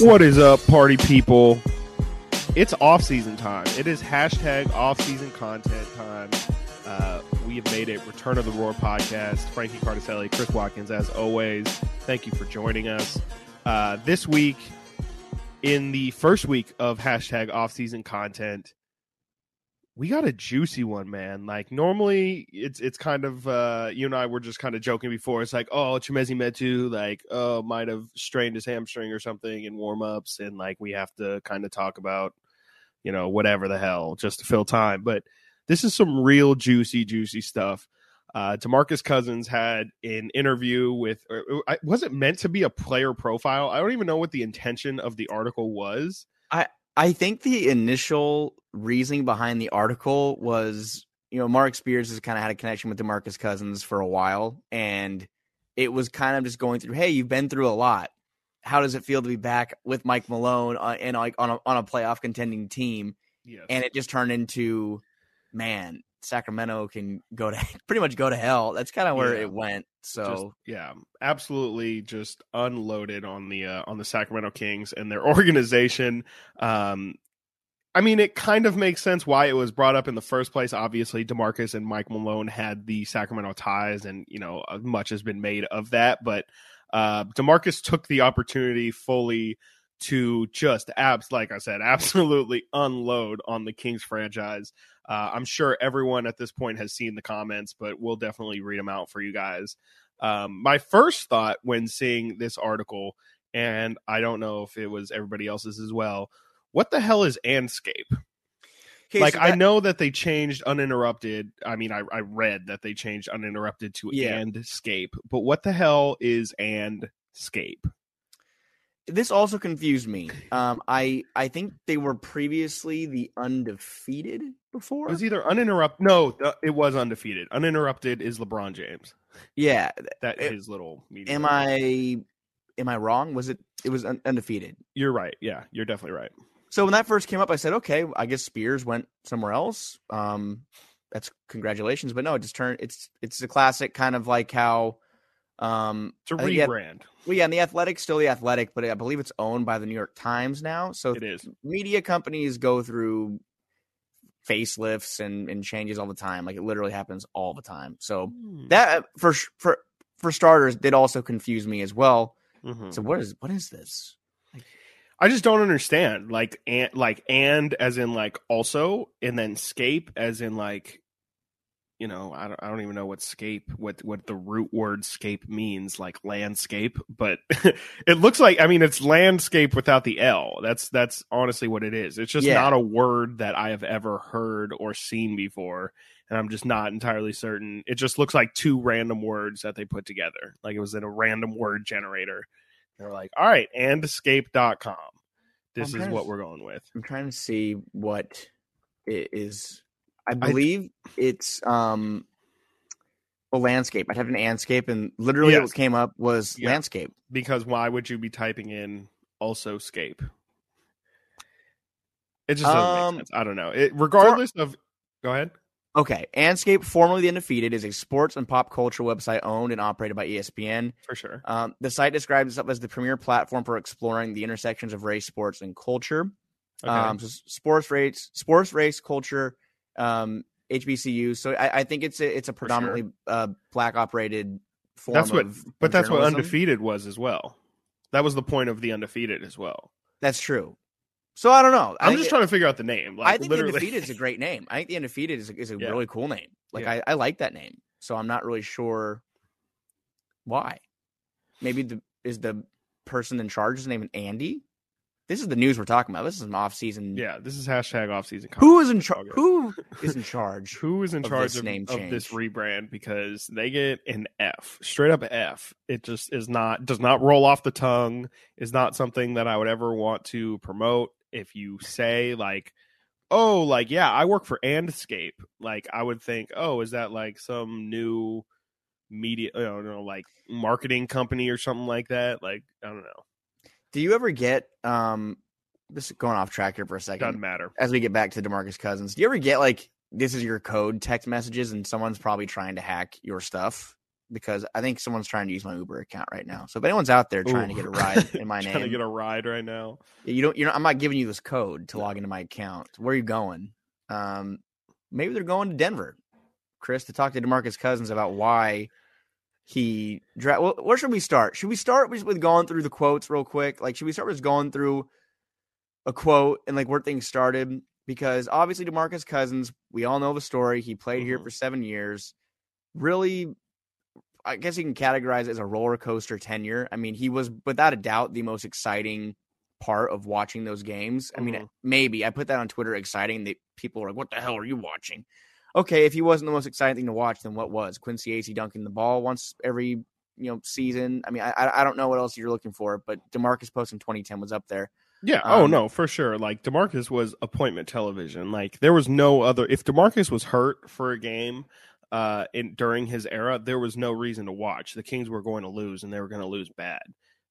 What is up, party people? It's off season time. It is hashtag off season content time. Uh, we have made it Return of the Roar podcast. Frankie Cardicelli, Chris Watkins, as always. Thank you for joining us. Uh, this week, in the first week of hashtag off season content, we got a juicy one, man. Like normally, it's it's kind of uh, you and I were just kind of joking before. It's like, oh, Chimezie Metu, like, oh, might have strained his hamstring or something in warm ups, and like we have to kind of talk about, you know, whatever the hell just to fill time. But this is some real juicy, juicy stuff. Uh, Demarcus Cousins had an interview with, or, was it meant to be a player profile? I don't even know what the intention of the article was. I I think the initial reasoning behind the article was, you know, Marc Spears has kind of had a connection with Demarcus Cousins for a while, and it was kind of just going through, hey, you've been through a lot. How does it feel to be back with Mike Malone uh, and like on a on a playoff contending team? Yes. And it just turned into, man, Sacramento can go to pretty much go to hell. That's kind of where Yeah. it went. So just, yeah, absolutely, just unloaded on the uh, on the Sacramento Kings and their organization. Um, I mean, it kind of makes sense why it was brought up in the first place. Obviously, Demarcus and Mike Malone had the Sacramento ties, and you know uh, much has been made of that. But uh, Demarcus took the opportunity fully to just abs, like I said, absolutely unload on the Kings franchise. Uh, I'm sure everyone at this point has seen the comments, but we'll definitely read them out for you guys. Um, my first thought when seeing this article, and I don't know if it was everybody else's as well, what the hell is Andscape? Okay, like so I know that they changed uninterrupted. I mean, I, I read that they changed uninterrupted to Yeah. Andscape, but what the hell is Andscape? This also confused me. Um, I I think they were previously the undefeated before. It was either uninterrupted. No, it was undefeated. Uninterrupted is LeBron James. yeah. That It- his little. media Am. I am I wrong? Was it it was un- undefeated? You're right. Yeah, you're definitely right. So when that first came up, I said, okay, I guess Spears went somewhere else. Um, that's congratulations, but no, it just turned. It's it's a classic kind of like how. Um, It's a I yeah, rebrand. well, yeah, and the Athletic still the Athletic, but I believe it's owned by the New York Times now. So It is. media companies go through facelifts and, and changes all the time. Like it literally happens all the time. So Hmm. that uh, for for for starters, did also confuse me as well. Mhm. So what is what is this? I just don't understand. Like and like and as in like also, and then scape as in like, you know, I don't I don't even know what scape what what the root word scape means, like landscape. But it looks like I mean it's landscape without the L. That's that's honestly what it is. It's just Yeah. not a word that I have ever heard or seen before. And I'm just not entirely certain. It just looks like two random words that they put together. Like it was in a random word generator. They're like, all right, andscape.com. This is what to- we're going with. I'm trying to see what it is. I believe it's um a landscape. I'd have an landscape, and literally Yes. what came up was Yeah. landscape. Because why would you be typing in also scape? It just doesn't Um, make sense. I don't know. It regardless of go ahead. Okay, Andscape, formerly the Undefeated, is a sports and pop culture website owned and operated by ESPN. For sure. Um, the site describes itself as the premier platform for exploring the intersections of race, sports, and culture. Okay. Um, so sports race, sports, race, culture, um, HBCU. So I, I think it's a, it's a predominantly uh, black operated form. that's what of, but of that's what undefeated was as well. That was the point of the undefeated as well. That's true. So I don't know. I'm I, just trying to figure out the name. Like I think the undefeated is a great name. I think the undefeated is a, is a Yeah. really cool name. Like Yeah. I, I like that name. So I'm not really sure why. Maybe the is the person in charge's name Andy. This is the news we're talking about. This is an off season. yeah, this is hashtag off season. Who is in charge? Who is in charge? who is in of charge this of, name of this rebrand because they get an F, straight up F. It just is not does not roll off the tongue. Is not something that I would ever want to promote. If you say like, oh, like yeah, I work for Andscape, like I would think, oh, is that like some new media, I don't know, like marketing company or something like that? Like I don't know, Do you ever get um? This is going off track here for a second. doesn't matter. As we get back to Demarcus Cousins, do you ever get like this is your code text messages and someone's probably trying to hack your stuff? because I think someone's trying to use my Uber account right now. So if anyone's out there trying Ooh. to get a ride in my Trying to name, get a ride right now. you don't. You know, I'm not giving you this code to log into my account. Where are you going? Um, maybe they're going to Denver, Chris, to talk to Demarcus Cousins about why he. Dra- well, where should we start? Should we start with going through the quotes real quick? Like, should we start with going through a quote and like where things started? Because obviously, Demarcus Cousins, we all know the story. He played here Mhm. for seven years. Really, I guess you can categorize it as a roller coaster tenure. I mean, he was without a doubt the most exciting part of watching those games. I mean, Mhm. maybe I put that on Twitter exciting that people were like, What the hell are you watching? Okay, if he wasn't the most exciting thing to watch, then what was? Quincy Acy dunking the ball once every you know season. I mean, I I don't know what else you're looking for, but Demarcus Post in 2010 was up there. Yeah. oh Um, no, for sure. Like Demarcus was appointment television. Like there was no other. If Demarcus was hurt for a game, uh, in during his era, there was no reason to watch. The Kings were going to lose, and they were going to lose bad.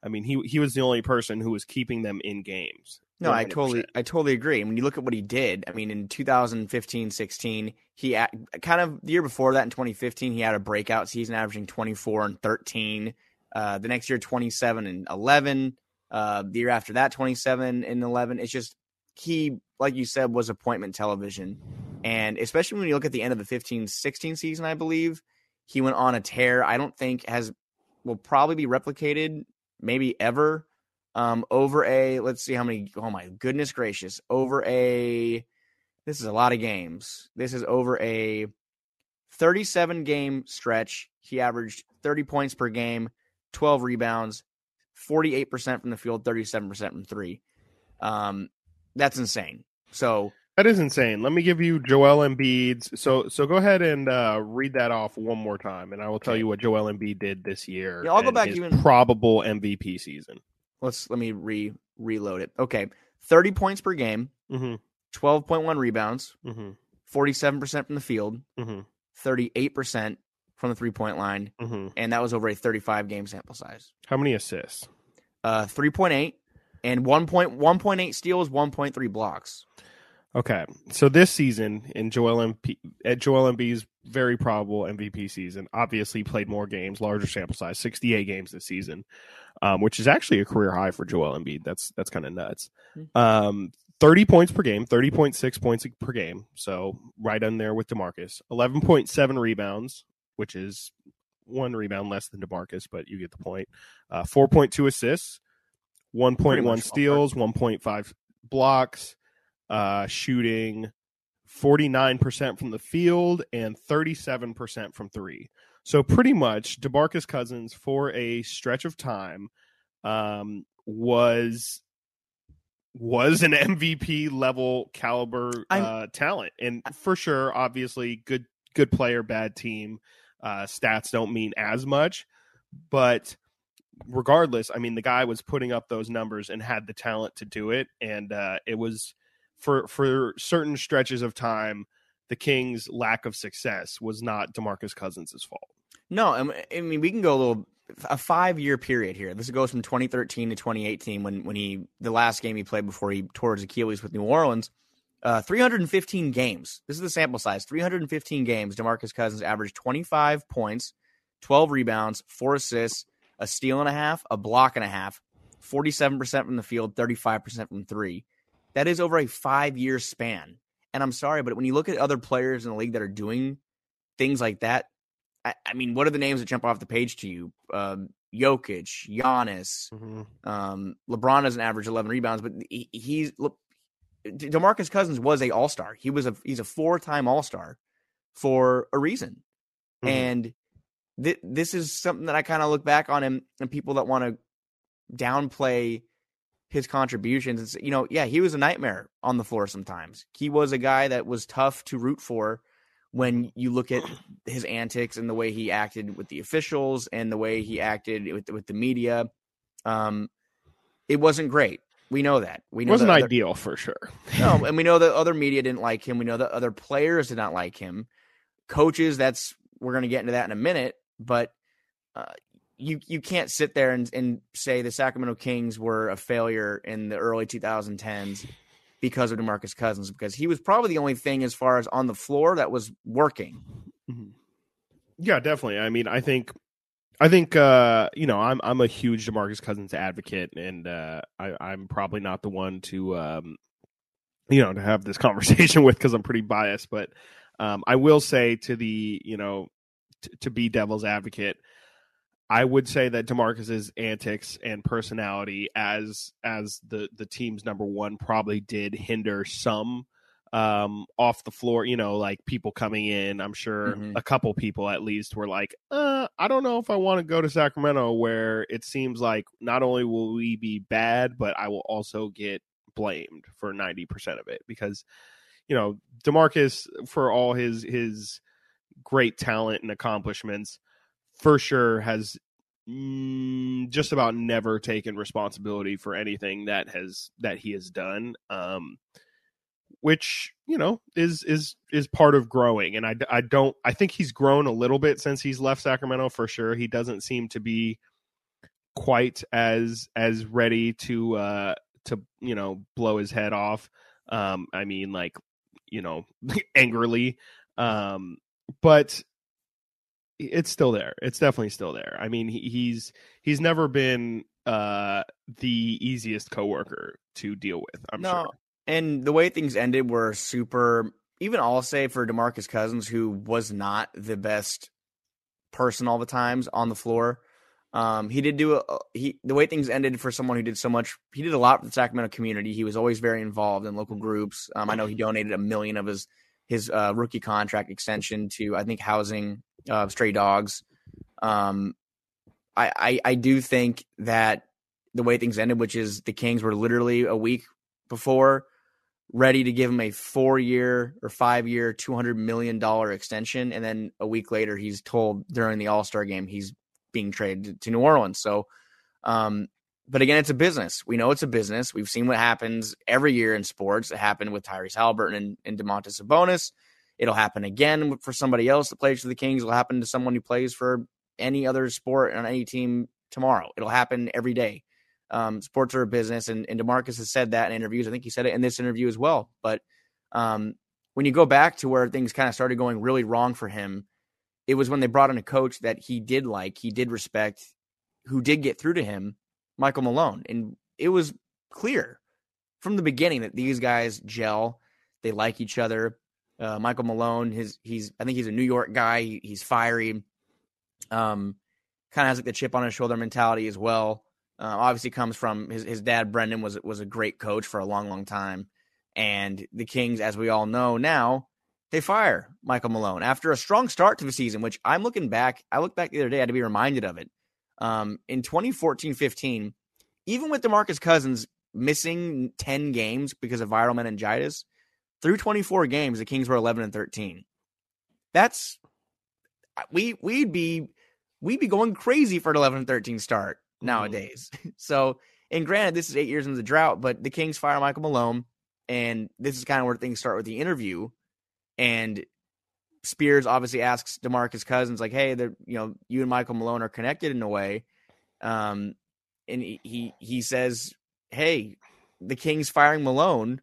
I mean, he he was the only person who was keeping them in games. No, I 100%. totally, I totally agree. And when you look at what he did, I mean, in 2015, 16, he kind of the year before that in 2015, he had a breakout season, averaging 24 and 13. Uh, the next year, 27 and 11. Uh, the year after that, 27 and 11. It's just he, like you said, was appointment television, and especially when you look at the end of the 15, 16 season, I believe he went on a tear. I don't think has will probably be replicated, maybe ever um, over a let's see how many oh my goodness gracious over a this is a lot of games this is over a 37 game stretch he averaged 30 points per game 12 rebounds 48% from the field 37% from three um, that's insane so That is insane. Let me give you Joel Embiid's. So so go ahead and uh, read that off one more time, and I will tell you what Joel Embiid did this year. Yeah, I'll go back even- probable MVP season. Let's let me re reload it okay 30 points per game Mm-hmm. 12.1 rebounds Mm-hmm. 47% from the field Mm-hmm. 38% from the three point line Mm-hmm. and that was over a 35 game sample size How many assists? uh 3.8 and 1.1.8 steals 1.3 blocks Okay, so this season in Joel Embiid, at Joel Embiid's very probable MVP season, obviously played more games, larger sample size, sixty-eight games this season, um, which is actually a career high for Joel Embiid. That's that's kind of nuts. Hmm. Um, Thirty points per game, thirty point six points per game, so right on there with Demarcus. Eleven point seven rebounds, which is one rebound less than Demarcus, but you get the point. Uh, Four point two assists, one point one steals, one point five blocks uh, shooting 49% from the field and 37% from three. So pretty much DeMarcus Cousins for a stretch of time um, was was an MVP level caliber uh, talent. And for sure obviously good good player bad team uh, stats don't mean as much. But regardless I mean the guy was putting up those numbers and had the talent to do it. And uh, it was for for certain stretches of time, the Kings' lack of success was not Demarcus Cousins' fault. no I mean- I mean we can go a little a 5 year period here this goes from 2013 to 2018 when when he the last game he played before he tore his Achilles with New Orleans uh, 315 games. This is the sample size. 315 games. Demarcus Cousins averaged 25 points, 12 rebounds, four assists, a steal and a half, a block and a half, 47% from the field, 35% from three. That is over a five year span. And I'm sorry, but when you look at other players in the league that are doing things like that, I, I mean, what are the names that jump off the page to you? Um, Jokic, Giannis, um, LeBron doesn't average 11 rebounds, but he, he's look. Demarcus Cousins was a All Star. He was a he's a four time All Star for a reason, Mhm. and th- this is something that I kind of look back on him and people that want to downplay his contributions. It's you know, yeah, he was a nightmare on the floor sometimes. He was a guy that was tough to root for when you look at his antics and the way he acted with the officials and the way he acted with with the media. Um, it wasn't great. We know that. We know It wasn't other- ideal for sure. no, and we know that other media didn't like him. We know that other players did not like him. Coaches, that's we're going to get into that in a minute. But uh, you you can't sit there and, and say the Sacramento Kings were a failure in the early 2010s because of Demarcus Cousins because he was probably the only thing as far as on the floor that was working. Yeah, definitely. I mean, I think I think uh, you know I'm I'm a huge Demarcus Cousins advocate, and uh, I, I'm probably not the one to um, you know to have this conversation with because I'm pretty biased. But um, I will say to the you know t- to be devil's advocate, I would say that Demarcus's antics and personality as as the the team's number one probably did hinder some um, off the floor, you know, like people coming in. I'm sure mm-hmm. a couple people at least were like, uh, I don't know if I want to go to Sacramento, where it seems like not only will we be bad, but I will also get blamed for 90% of it because, you know, Demarcus, for all his, his great talent and accomplishments, for sure has just about never taken responsibility for anything that has, that he has done. Um, which you know is is is part of growing. And I, I don't i think he's grown a little bit since he's left sacramento for sure. He doesn't seem to be quite as as ready to uh to you know blow his head off. Um i mean like you know angrily. Um but it's still there it's definitely still there i mean he, he's he's never been uh the easiest coworker to deal with i'm no, sure and the way things ended were super. Even I'll say for Demarcus Cousins, who was not the best person all the times on the floor. Um, he did do a, he the way things ended for someone who did so much. He did a lot for the Sacramento community. He was always very involved in local groups. Um, I know he donated a million of his his uh, rookie contract extension to I think housing uh, stray dogs. Um, I, I I do think that the way things ended, which is the Kings were literally a week before ready to give him a four year or five year, $200 million extension. And then a week later, he's told during the All Star game he's being traded to New Orleans. So, um, but again, it's a business. We know it's a business. We've seen what happens every year in sports. It happened with Tyrese Haliburton and, and Domantas Sabonis. It'll happen again for somebody else that plays for the Kings. It'll happen to someone who plays for any other sport on any team tomorrow. It'll happen every day. Um, sports are a business, and, and Demarcus has said that in interviews. I think he said it in this interview as well. But um, when you go back to where things kind of started going really wrong for him, it was when they brought in a coach that he did like, he did respect, who did get through to him, Michael Malone. And it was clear from the beginning that these guys gel, they like each other. Uh, Michael Malone, his he's I think he's a New York guy. He, he's fiery. Um, kind of has like the chip on his shoulder mentality as well. Uh, obviously, comes from his his dad. Brendan was was a great coach for a long, long time, and the Kings, as we all know now, they fire Michael Malone after a strong start to the season. Which I'm looking back, I looked back the other day, I had to be reminded of it. Um, in 2014-15, even with Demarcus Cousins missing 10 games because of viral meningitis, through 24 games, the Kings were 11 and 13. That's we we'd be we'd be going crazy for an 11 and 13 start. Mm-hmm. nowadays. so, and granted, this is eight years into the drought, but the Kings fire Michael Malone, and this is kind of where things start with the interview. And Spears obviously asks Demarcus Cousins, like, "Hey, you know, you and Michael Malone are connected in a way," um, and he he says, "Hey, the Kings firing Malone,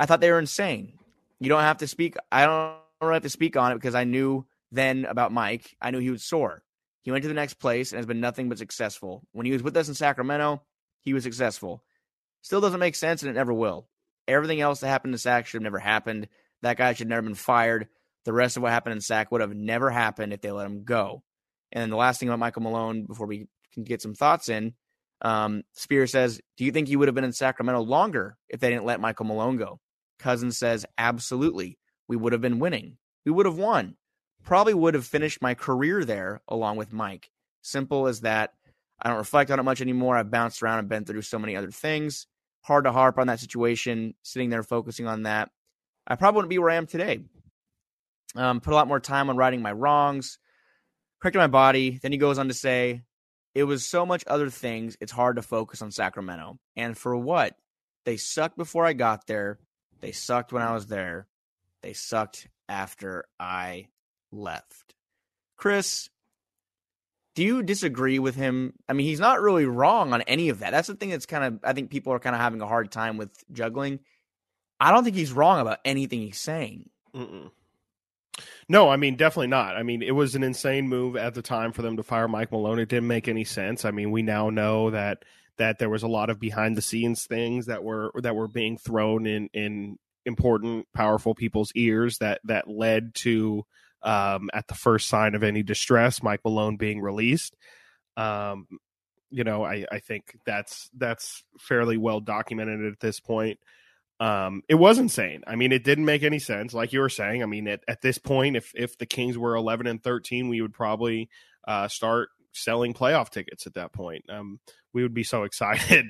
I thought they were insane. You don't have to speak. I don't, have to speak on it because I knew then about Mike. I knew he was sore. He went to the next place and has been nothing but successful. When he was with us in Sacramento, he was successful. Still doesn't make sense, and it never will. Everything else that happened in Sac should have never happened. That guy should have never been fired. The rest of what happened in Sac would have never happened if they let him go. And the last thing about Michael Malone, before we can get some thoughts in, um, Spear says, Do you think he would have been in Sacramento longer if they didn't let Michael Malone go? Cousins says, Absolutely. We would have been winning. We would have won probably would have finished my career there along with Mike. Simple as that. I don't reflect on it much anymore. I've bounced around and been through so many other things. Hard to harp on that situation, sitting there focusing on that. I probably wouldn't be where I am today. Um, put a lot more time on righting my wrongs, correcting my body. Then he goes on to say, it was so much other things, it's hard to focus on Sacramento. And for what? They sucked before I got there. They sucked when I was there. They sucked after I left. Chris, do you disagree with him? I mean, he's not really wrong on any of that. That's the thing that's kind of, I think people are kind of having a hard time with juggling. I don't think he's wrong about anything he's saying. Mm-mm. No, I mean definitely not. I mean it was an insane move at the time for them to fire Mike Malone. It didn't make any sense. I mean we now know that that there was a lot of behind the scenes things that were that were being thrown in in important powerful people's ears that that led to um, at the first sign of any distress Mike Malone being released. Um, you know, I, I think that's that's fairly well documented at this point. Um, it was insane. I mean, it didn't make any sense, like you were saying. I mean, at, at this point, if if the Kings were eleven and thirteen, we would probably uh, start selling playoff tickets at that point. Um, we would be so excited.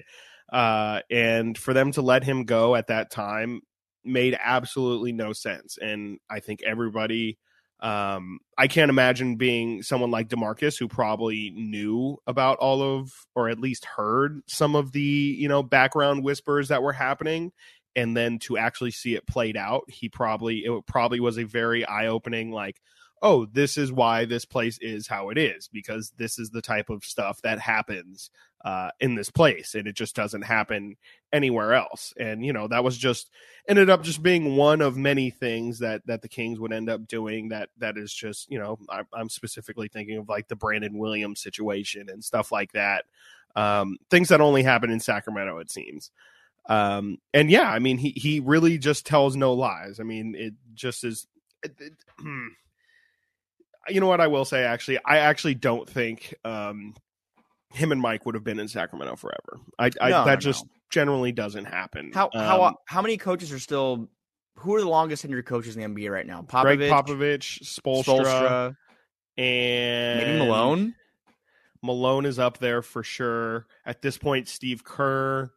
Uh, and for them to let him go at that time made absolutely no sense. And I think everybody, um, I can't imagine being someone like Demarcus who probably knew about all of, or at least heard some of the, you know, background whispers that were happening. And then to actually see it played out, he probably, it probably was a very eye opening, like, oh, this is why this place is how it is because this is the type of stuff that happens uh, in this place, and it just doesn't happen anywhere else. And you know that was just ended up just being one of many things that that the Kings would end up doing. That that is just you know I, I'm specifically thinking of like the Brandon Williams situation and stuff like that. Um, things that only happen in Sacramento, it seems. Um, and yeah, I mean, he he really just tells no lies. I mean, it just is. It, it, you know what I will say actually, I actually don't think um, him and Mike would have been in Sacramento forever. I, I no, that no, just generally doesn't happen. How um, how how many coaches are still? Who are the longest tenured coaches in the NBA right now? Popovich, Gregg Popovich, Spoelstra, Spoelstra, and maybe Malone. Malone is up there for sure. At this point, Steve Kerr.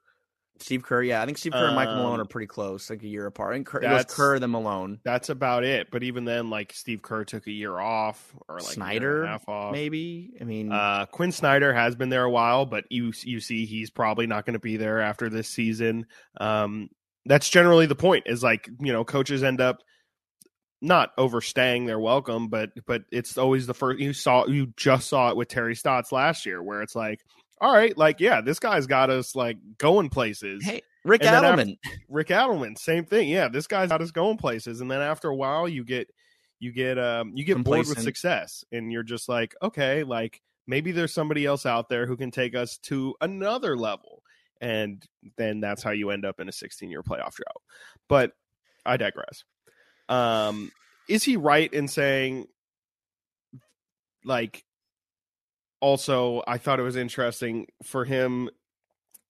Steve Kerr, yeah, I think Steve Kerr and Michael Malone are um, pretty close, like a year apart. And Kerr, it was Kerr then Malone. That's about it. But even then, like Steve Kerr took a year off, or like Snyder, half off. maybe. I mean, uh, Quin Snyder has been there a while, but you you see he's probably not going to be there after this season. Um, that's generally the point. Is like you know coaches end up not overstaying their welcome, but but it's always the first you saw you just saw it with Terry Stotts last year, where it's like all right, like yeah, this guy's got us like going places. Hey, Rick and Adelman. After, Rick Adelman, same thing. Yeah, this guy's got us going places, and then after a while, you get you get um you get Complacent. bored with success, and you're just like, okay, like maybe there's somebody else out there who can take us to another level, and then that's how you end up in a 16 year playoff drought. But I digress. Um, is he right in saying like also I thought it was interesting for him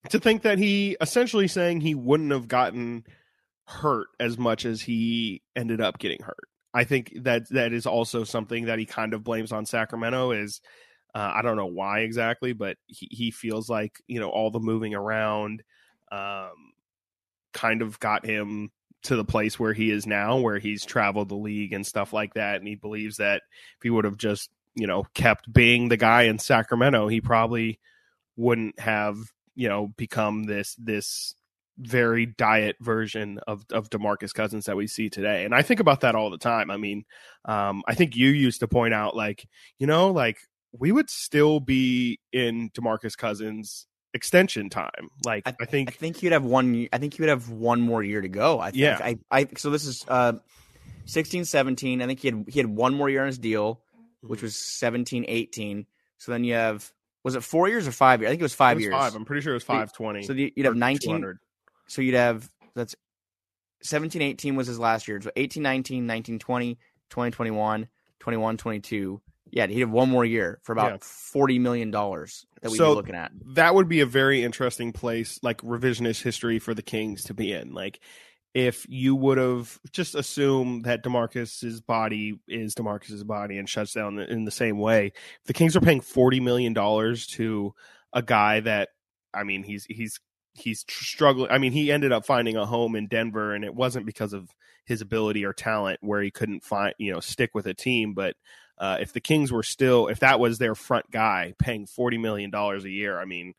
to think that he essentially saying he wouldn't have gotten hurt as much as he ended up getting hurt. I think that that is also something that he kind of blames on Sacramento is uh, I don't know why exactly, but he, he feels like you know all the moving around um, kind of got him to the place where he is now, where he's traveled the league and stuff like that, and he believes that if he would have just you know, kept being the guy in Sacramento, he probably wouldn't have, you know, become this this very diet version of of DeMarcus Cousins that we see today. And I think about that all the time. I mean, um, I think you used to point out like, you know, like we would still be in DeMarcus Cousins extension time. Like I, I think I think you'd have one I think you would have one more year to go. I think yeah. I, I so this is uh 16 17. I think he had he had one more year on his deal which mm-hmm. was 17, 18. So then you have was it four years or five years? I think it was five it was years. Five. I'm pretty sure it was five twenty. So you'd have 19. So you'd have that's 17, 18 was his last year. So 18, 19, 19, 20, 20, 21, 21, 22. Yeah, he'd have one more year for about yeah. forty million dollars that we'd so be looking at. That would be a very interesting place, like revisionist history for the Kings to be in. Like if you would have just assumed that Demarcus's body is Demarcus's body and shuts down in the same way. The Kings are paying forty million dollars to a guy that, I mean, he's he's he's struggling. I mean, he ended up finding a home in Denver, and it wasn't because of his ability or talent where he couldn't find you know stick with a team, but. Uh, if the Kings were still, if that was their front guy paying forty million dollars a year, I mean,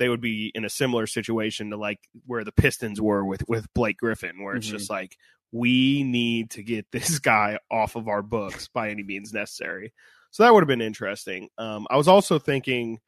they would be in a similar situation to like where the Pistons were with with Blake Griffin, where it's mm-hmm. just like we need to get this guy off of our books by any means necessary. So that would have been interesting. Um, I was also thinking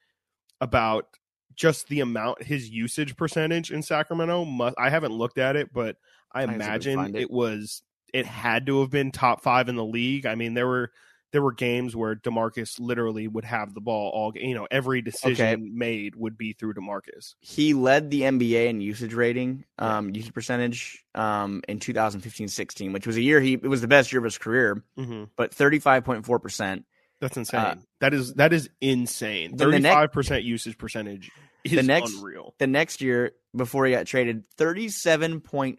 about just the amount his usage percentage in Sacramento. Must, I haven't looked at it, but I, I imagine it. it was it had to have been top five in the league. I mean, there were there were games where Demarcus literally would have the ball all. You know, every decision Okay. made would be through Demarcus. He led the NBA in usage rating, um, usage percentage, um, in 2015-16, which was a year he it was the best year of his career, hmm but 35.4 percent. That's insane. Uh, that is that is insane. then the Thirty next- five percent usage percentage The next- unreal. The next year before he got traded, 37.5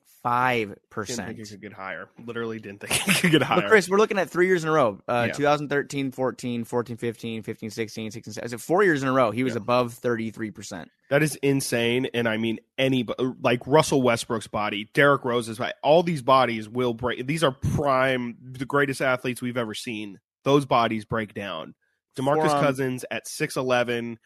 Didn't percent. think it could get higher. Literally didn't think it could get higher. But Chris, we're looking at three years in a row. Uh, Yeah. 2013, 14, 14, 15, 15, 16, 16, 17. So four years in a row, he was Yeah. above 33%. That is insane. And I mean, any like Russell Westbrook's body, Derrick Rose's body, all these bodies will break. These are prime, the greatest athletes we've ever seen. Those bodies break down. Demarcus For, um, Cousins at 6'11,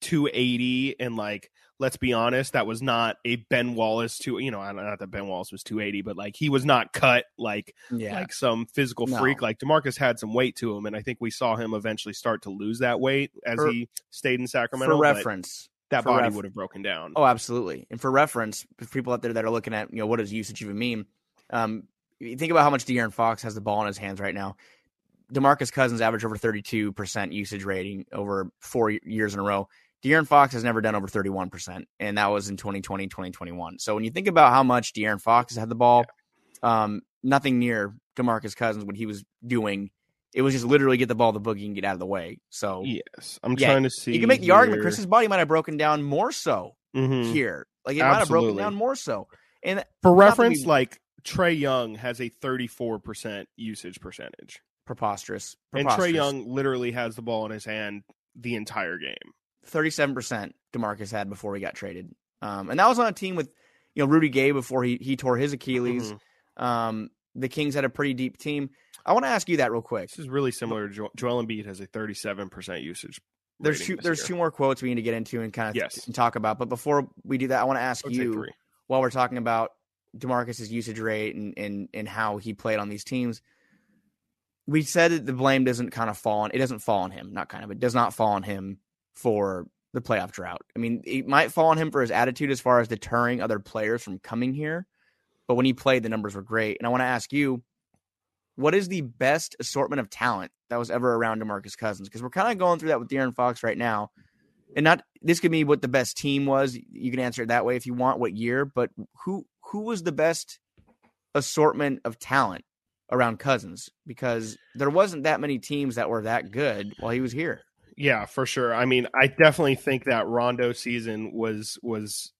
280, and like, let's be honest, that was not a Ben Wallace to you know, I don't- not that Ben Wallace was 280, but like he was not cut like Yeah. like some physical No. freak. Like Demarcus had some weight to him, and I think we saw him eventually start to lose that weight as For- he stayed in Sacramento. for reference. that for body ref- would have broken down. Oh, absolutely. And for reference, for people out there that are looking at, you know, what does usage even mean? Um, you think about how much De'Aaron Fox has the ball in his hands right now. Demarcus Cousins averaged over 32% usage rating over four years in a row. De'Aaron Fox has never done over 31%, and that was in 2020, 2021. So when you think about how much De'Aaron Fox has had the ball, um, nothing near Demarcus Cousins, what he was doing, it was just literally get the ball the boogie and get out of the way. So Yes, I'm Yeah, trying to see. you can make the argument here. Chris's body might have broken down more so Mhm. here. Like it might have broken down more so. And For reference, like Trae Young has a 34% usage percentage, preposterous. and. Trae Young literally has the ball in his hand the entire game. 37% DeMarcus had before he got traded. Um, and that was on a team with, you know, Rudy Gay before he, he tore his Achilles. Mhm. Um, the Kings had a pretty deep team. I want to ask you that real quick. This is really similar to jo- Joel Embiid has a 37% usage. There's two there's year. two more quotes we need to get into and kind of Yes. and talk about. But before we do that, I want to ask you while we're talking about Demarcus's usage rate and, and and how he played on these teams. We said that the blame doesn't kind of fall on it doesn't fall on him, not kind of it does not fall on him for the playoff drought. I mean, it might fall on him for his attitude as far as deterring other players from coming here, but when he played, the numbers were great. And I want to ask you, what is the best assortment of talent that was ever around Demarcus Cousins? Because we're kind of going through that with De'Aaron Fox right now and not this could be what the best team was. You can answer it that way if you want. What year? But who who was the best assortment of talent around Cousins? Because there wasn't that many teams that were that good while he was here. Yeah, for sure. I mean, I definitely think that Rondo season was was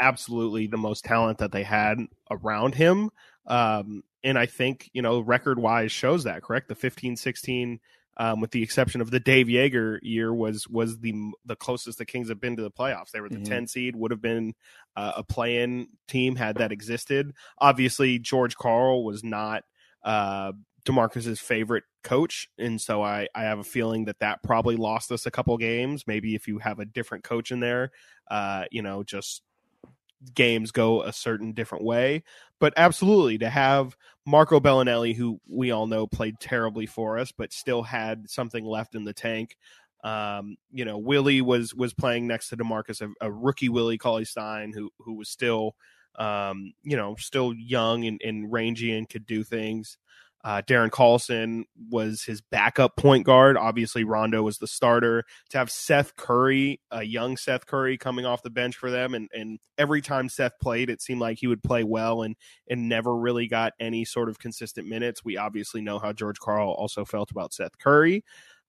absolutely the most talent that they had around him. Um, and I think, you know, record wise shows that, correct? The 15 16, um, with the exception of the Dave Joerger year, was was the the closest the Kings have been to the playoffs. They were the Mhm. 10 seed, would have been uh, a play in team had that existed. Obviously, George Karl was not. Uh, Demarcus's favorite coach, and so I I have a feeling that that probably lost us a couple games. Maybe if you have a different coach in there, uh, you know, just games go a certain different way. But absolutely, to have Marco Belinelli, who we all know played terribly for us, but still had something left in the tank. Um, you know, Willie was was playing next to Demarcus, a, a rookie Willie Cauley Stein, who who was still, um, you know, still young and, and rangy and could do things. Uh, Darren Collison was his backup point guard. Obviously, Rondo was the starter. To have Seth Curry, a young Seth Curry, coming off the bench for them, and and every time Seth played, it seemed like he would play well and and never really got any sort of consistent minutes. We obviously know how George Karl also felt about Seth Curry.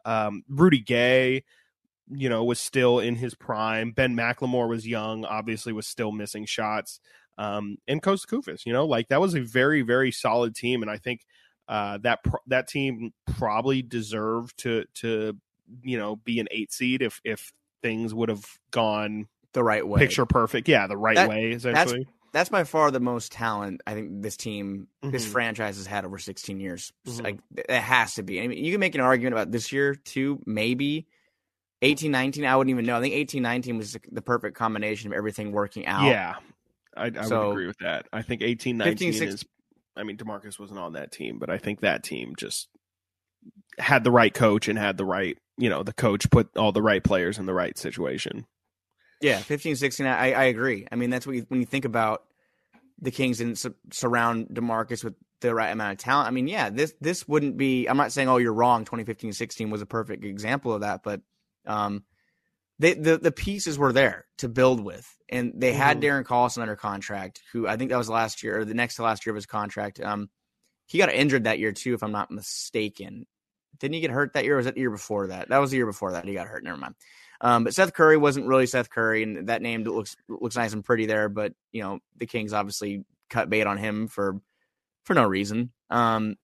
Um, Rudy Gay, you know, was still in his prime. Ben McLemore was young, obviously was still missing shots. Um, and Kosta Koufos, you know, like that was a very very solid team, and I think uh, that pr- that team probably deserved to to you know be an eight seed if if things would have gone The right way. picture perfect. Yeah, the right That- way essentially. That's by far the most talent I think this team, this Mhm. franchise has had over 16 years. Mhm. Like it has to be. I mean, you can make an argument about this year too, maybe. 18 19, I wouldn't even know. I think 18 19 was the- the perfect combination of everything working out. Yeah, I, I So- would agree with that. I think 18, 19 15, 16 is. I mean, Demarcus wasn't on that team, but I think that team just had the right coach and had the right, you know, the coach put all the right players in the right situation. Yeah, 15, 16, I, I agree. I mean, that's what you, when you think about the Kings didn't su- surround Demarcus with the right amount of talent. I mean, yeah, this this wouldn't be. I'm not saying oh you're wrong. 2015-16 was a perfect example of that, but um, they, the the pieces were there to build with, and they had Mhm. Darren Collison under contract, who I think that was last year or the next to last year of his contract. Um, he got injured that year too, if I'm not mistaken. Didn't he get hurt that year? Or was that the year before that? That was the year before that he got hurt. Never mind. Um, but Seth Curry wasn't really Seth Curry, and that name looks looks nice and pretty there. But you know, the Kings obviously cut bait on him for for no reason. Um,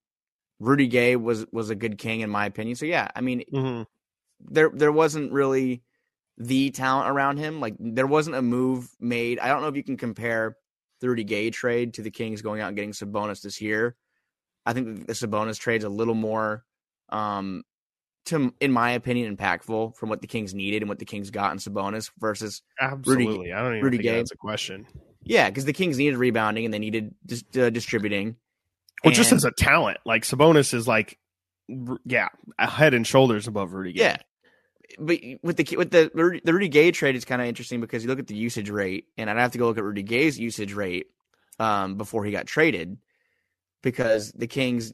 Rudy Gay was was a good king in my opinion. So yeah, I mean, hmm there there wasn't really the talent around him. Like there wasn't a move made. I don't know if you can compare the Rudy Gay trade to the Kings going out and getting Sabonis this year. I think the Sabonis trade's a little more, um, to in my opinion, impactful from what the Kings needed and what the Kings got in Sabonis versus Absolutely. I don't even Rudy think Gay. that's a question. yeah, because the Kings needed rebounding and they needed dis- uh, distributing. Well, just And- as a talent, like Sabonis is like, yeah, head and shoulders above Rudy. Gay. Yeah. But with the with the Rudy- the Rudy Gay trade, it's kind of interesting because you look at the usage rate, and I'd have to go look at Rudy Gay's usage rate um, before he got traded, because the Kings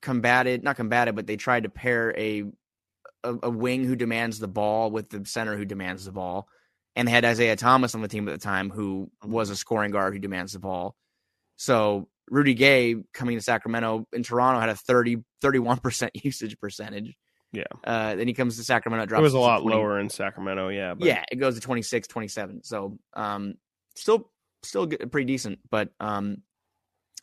combated not combated, but they tried to pair a, a a wing who demands the ball with the center who demands the ball, and they had Isaiah Thomas on the team at the time who was a scoring guard who demands the ball. So Rudy Gay coming to Sacramento in Toronto had a 30 31% usage percentage. Yeah. Uh, then he comes to Sacramento. It was a lot 20 lower in Sacramento. Yeah. But Yeah, it goes to 26, 27. So, um, still, still pretty decent. But, um,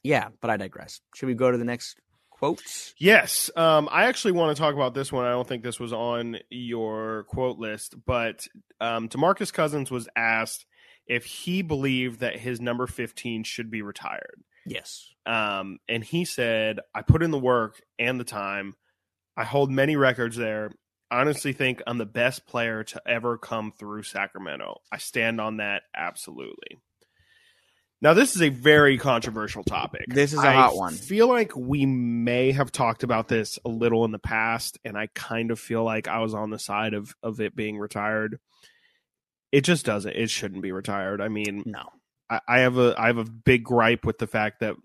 yeah. But I digress. Should we go to the next quotes? Yes. Um, I actually want to talk about this one. I don't think this was on your quote list, but um, Demarcus Cousins was asked if he believed that his number 15 should be retired. Yes. Um, and he said, I put in the work and the time. I hold many records there. I honestly think I'm the best player to ever come through Sacramento. I stand on that absolutely. Now, this is a very controversial topic. This is a I hot one. feel like we may have talked about this a little in the past, and I kind of feel like I was on the side of, of it being retired. It just doesn't. It shouldn't be retired. I mean, No. I, I have a I have a big gripe with the fact that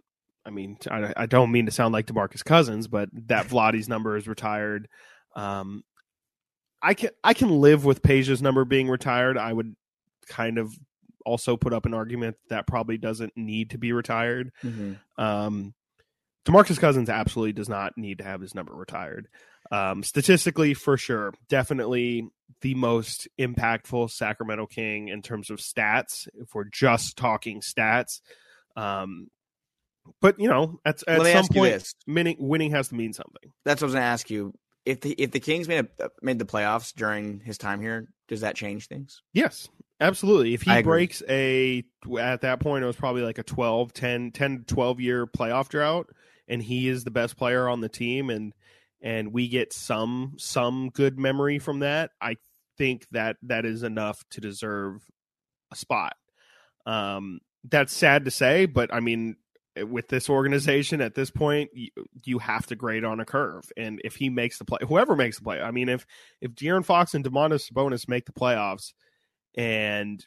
I mean I, I don't mean to sound like Demarcus Cousins, but that Vladdy's number is retired. Um, I can I can live with Peja's number being retired. I would kind of also put up an argument that probably doesn't need to be retired. Mhm. Um, Demarcus Cousins absolutely does not need to have his number retired. Um, statistically, for sure, definitely the most impactful Sacramento King in terms of stats. If we're just talking stats, um, but you know, at, at some point, winning winning has to mean something. That's what I was going to ask you. If the, if the Kings made a, made the playoffs during his time here, does that change things? Yes, absolutely. If he breaks a at that point it was probably like a 12, 10, 10 12 year playoff drought and he is the best player on the team and and we get some some good memory from that, I think that that is enough to deserve a spot. Um that's sad to say, but I mean with this organization at this point, you, you have to grade on a curve. And if he makes the play, whoever makes the play, I mean, if if De'Aaron Fox and Domantas Sabonis make the playoffs, and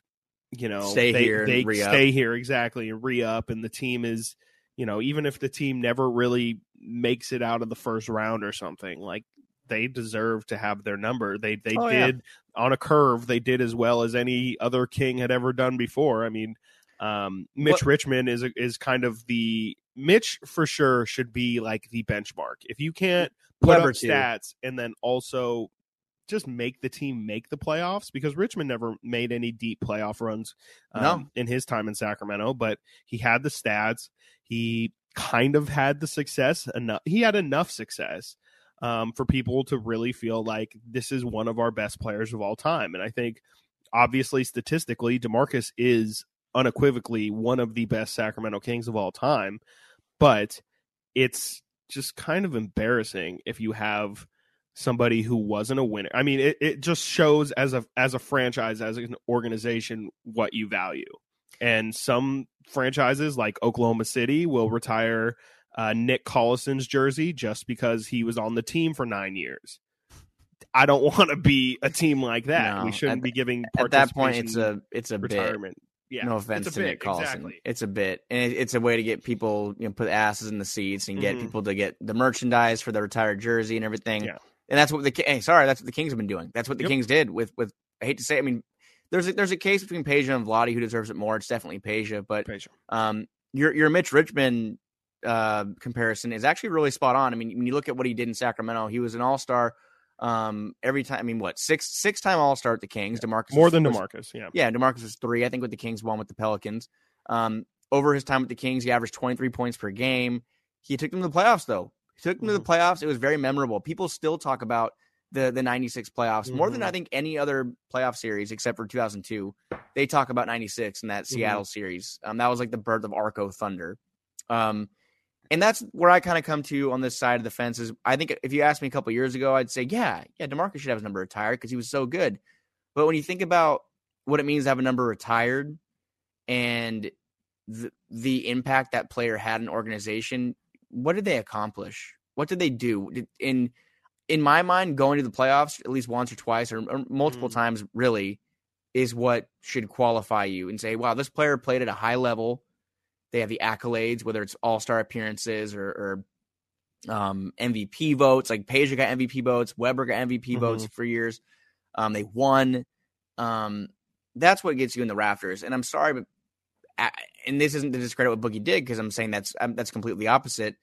you know Stay they, here they re-up. stay here exactly and re up, and the team is, you know, even if the team never really makes it out of the first round or something, like they deserve to have their number. They they Oh, yeah. did on a curve. They did as well as any other king had ever done before. I mean, um, Mitch What- Richmond is a, is kind of the Mitch for sure should be like the benchmark. If you can't put Webber up too. stats and then also just make the team make the playoffs because Richmond never made any deep playoff runs um, No. in his time in Sacramento, but he had the stats. He kind of had the success enough. He had enough success um, for people to really feel like this is one of our best players of all time. And I think, obviously, statistically, Demarcus is unequivocally one of the best Sacramento Kings of all time. But it's just kind of embarrassing if you have somebody who wasn't a winner. I mean, it, it just shows as a as a franchise, as an organization, what you value. And some franchises like Oklahoma City will retire uh, Nick Collison's jersey just because he was on the team for nine years. I don't want to be a team like that. No, we shouldn't at- be giving At that point, it's a it's a retirement. Yeah, no offense to bit, Nick Collison. exactly. It's a bit, and it, it's a way to get people, you know, put asses in the seats and get Mhm. people to get the merchandise for the retired jersey and everything. Yeah. And that's what the hey, sorry, that's what the Kings have been doing. That's what the Yep. Kings did with with. I hate to say, I mean, there's a, there's a case between Peja and Vladi who deserves it more. It's definitely Peja, but Peja. um, your your Mitch Richmond uh, comparison is actually really spot on. I mean, when you look at what he did in Sacramento, he was an All Star um, every time. I mean, what six six time All Star at the Kings. Demarcus More than Demarcus. Yeah. yeah, Demarcus is three. I think with the Kings, one with the Pelicans. Um, over his time with the Kings, he averaged 23 points per game. He took them to the playoffs, though. He took them to the Mm-hmm. playoffs. It was very memorable. People still talk about the the 96 playoffs more than Mhm. I think any other playoff series except for 2002. They talk about 96 in that Mm-hmm. Seattle series. Um, that was like the birth of Arco Thunder. Um, and that's where I kind of come to on this side of the fence. Is I think if you asked me a couple years ago, I'd say, yeah, yeah, Demarcus should have his number retired because he was so good. But when you think about what it means to have a number retired and the, the impact that player had in organization, what did they accomplish? What did they do? Did, in in my mind, going to the playoffs at least once or twice or, or multiple Mm. times really is what should qualify you and say, wow, this player played at a high level. They have the accolades, whether it's all star appearances or, or um, MVP votes. Like Peja got MVP votes, Webber got MVP votes for years. Um, they won. Um, that's what gets you in the rafters. And I'm sorry, but I, and this isn't to discredit what Boogie did because I'm saying that's um, that's completely opposite.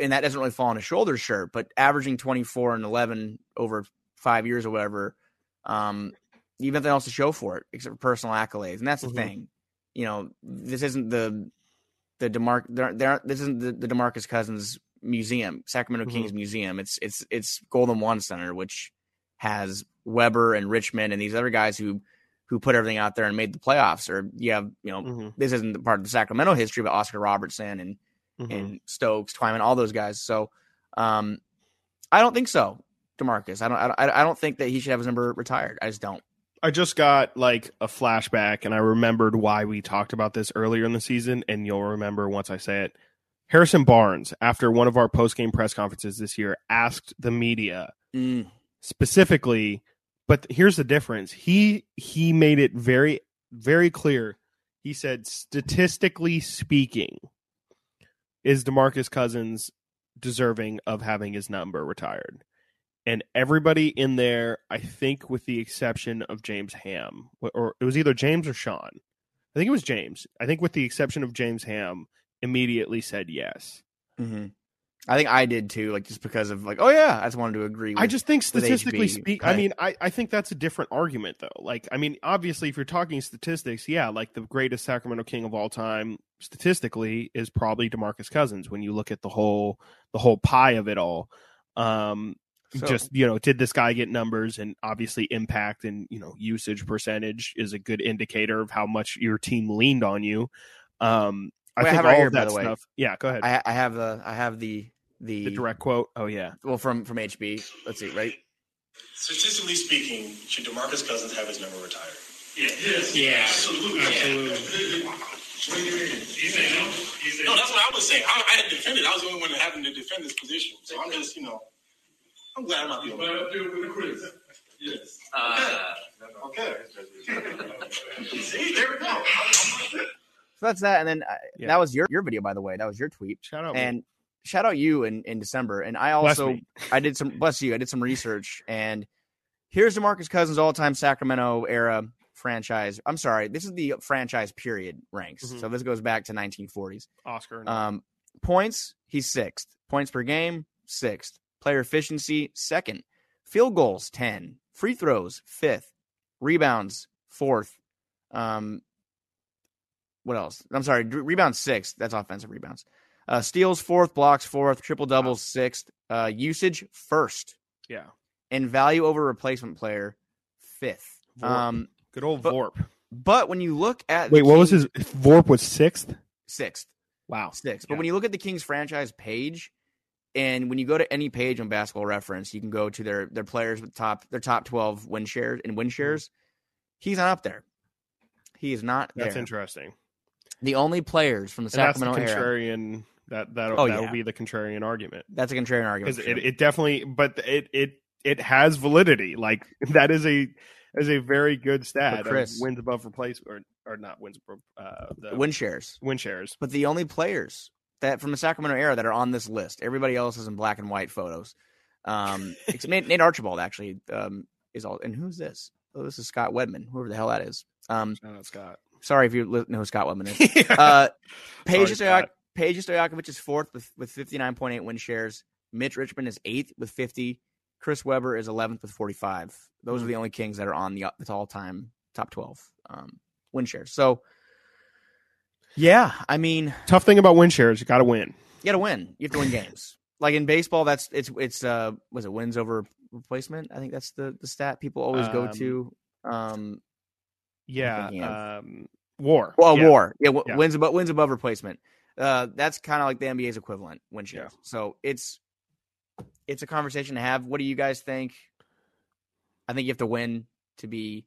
And that doesn't really fall on his shoulders, sure. But averaging 24 and 11 over five years or whatever, um, you have nothing else to show for it except for personal accolades, and that's the Mhm. thing. You know, this isn't the the Demar. There, there, this isn't the, the Demarcus Cousins Museum, Sacramento Mhm. Kings Museum. It's it's it's Golden One Center, which has Webber and Richmond and these other guys who who put everything out there and made the playoffs. Or you have you know Mhm. this isn't part of the Sacramento history, but Oscar Robertson and Mhm. and Stokes, Twyman, all those guys. So, um, I don't think so, Demarcus. I don't, I don't, I don't think that he should have his number retired. I just don't. I just got like a flashback and I remembered why we talked about this earlier in the season, and you'll remember once I say it. Harrison Barnes, after one of our post game press conferences this year, asked the media Mm, specifically, but here's the difference. He he made it very very clear. He said, statistically speaking, is Demarcus Cousins deserving of having his number retired? And everybody in there, I think, with the exception of James Ham, or it was either James or Sean. I think it was James. I think, with the exception of James Ham, immediately said yes. hmm I think I did too, like just because of like, oh yeah, I just wanted to agree. With, I just think statistically speak I mean I, I think that's a different argument though. Like I mean obviously if you're talking statistics, yeah, like the greatest Sacramento King of all time statistically is probably DeMarcus Cousins when you look at the whole the whole pie of it all. Um So- just you know did this guy get numbers and obviously impact and you know usage percentage is a good indicator of how much your team leaned on you. Um I Wait, I think have it right all here, of by that the way. stuff. Yeah, go ahead. I, I have the, I have the, the, the direct quote. Oh yeah. well from from HB. Let's see, right? Statistically speaking, should Demarcus Cousins have his number retired? Yeah, yes. Yeah. absolutely. Absolutely. No, that's what I was saying. I, I had defended. I was the only one that having to defend this position. So I'm just, you know, I'm glad I'm not the only Right one. up there with Chris. Yes. Okay. See, there we go. So that's that. And then uh, Yeah. that was your your video, by the way. That was your tweet. Shout out And shout out you in in December. And I Bless also me. I did some bless you. I did some research and here's DeMarcus Cousins all time Sacramento era franchise. I'm sorry, this is the franchise period ranks. Mhm. So this goes back to 1940s. Oscar. Um, points, he's sixth. Points per game, sixth. Player efficiency, second. Field goals, 10. Free throws, fifth. Rebounds, fourth. Um, what else? I'm sorry, d- rebounds, sixth. That's offensive rebounds. Uh, steals, fourth. Blocks, fourth. Triple doubles, sixth. Uh, usage, first. yeah. And value over replacement player, fifth. Vorp. Um, Good old but- Vorp. but when you look at Wait, what was his Vorp was sixth? sixth? Wow. six. But Yeah. when you look at the Kings franchise page, and when you go to any page on Basketball Reference, you can go to their their players with top their top twelve win shares and win shares. He's not up there. He is not That's there. interesting. The only players from the And that's the Sacramento era. contrarian that that Oh, that yeah. will be the contrarian argument That's a contrarian argument. for it, it definitely but it it it has validity like that is a is a very good stat Chris- wins above replacement or or not wins uh, the win shares. win shares. But the only players that from the Sacramento era that are on this list, everybody else is in black and white photos. Um, except Nate, Nate Archibald actually um, is all. And who's this? Oh, this is Scott Wedman, whoever the hell that is. Um, Shout out Scott. sorry if you li- know who Scott Wedman is. Uh, Peja Sorry, Stoyak- Peja Stojakovic is fourth with with fifty nine point eight win shares. Mitch Richmond is eighth with fifty. Chris Webber is eleventh with forty five. Those are the only Kings that are on the the all time top twelve um, win shares. So, yeah, I mean, Tough thing about win shares, you got to win. you got to win. You have to win games. Like in baseball, that's it's it's uh was it wins over replacement? I think that's the the stat people always go Um, to. Um, Yeah. Um, war. Well, yeah. war. Yeah, w- Yeah. wins above wins above replacement. Uh, that's kind of like the NBA's equivalent win shares. Yeah. So it's it's a conversation to have. What do you guys think? I think you have to win to be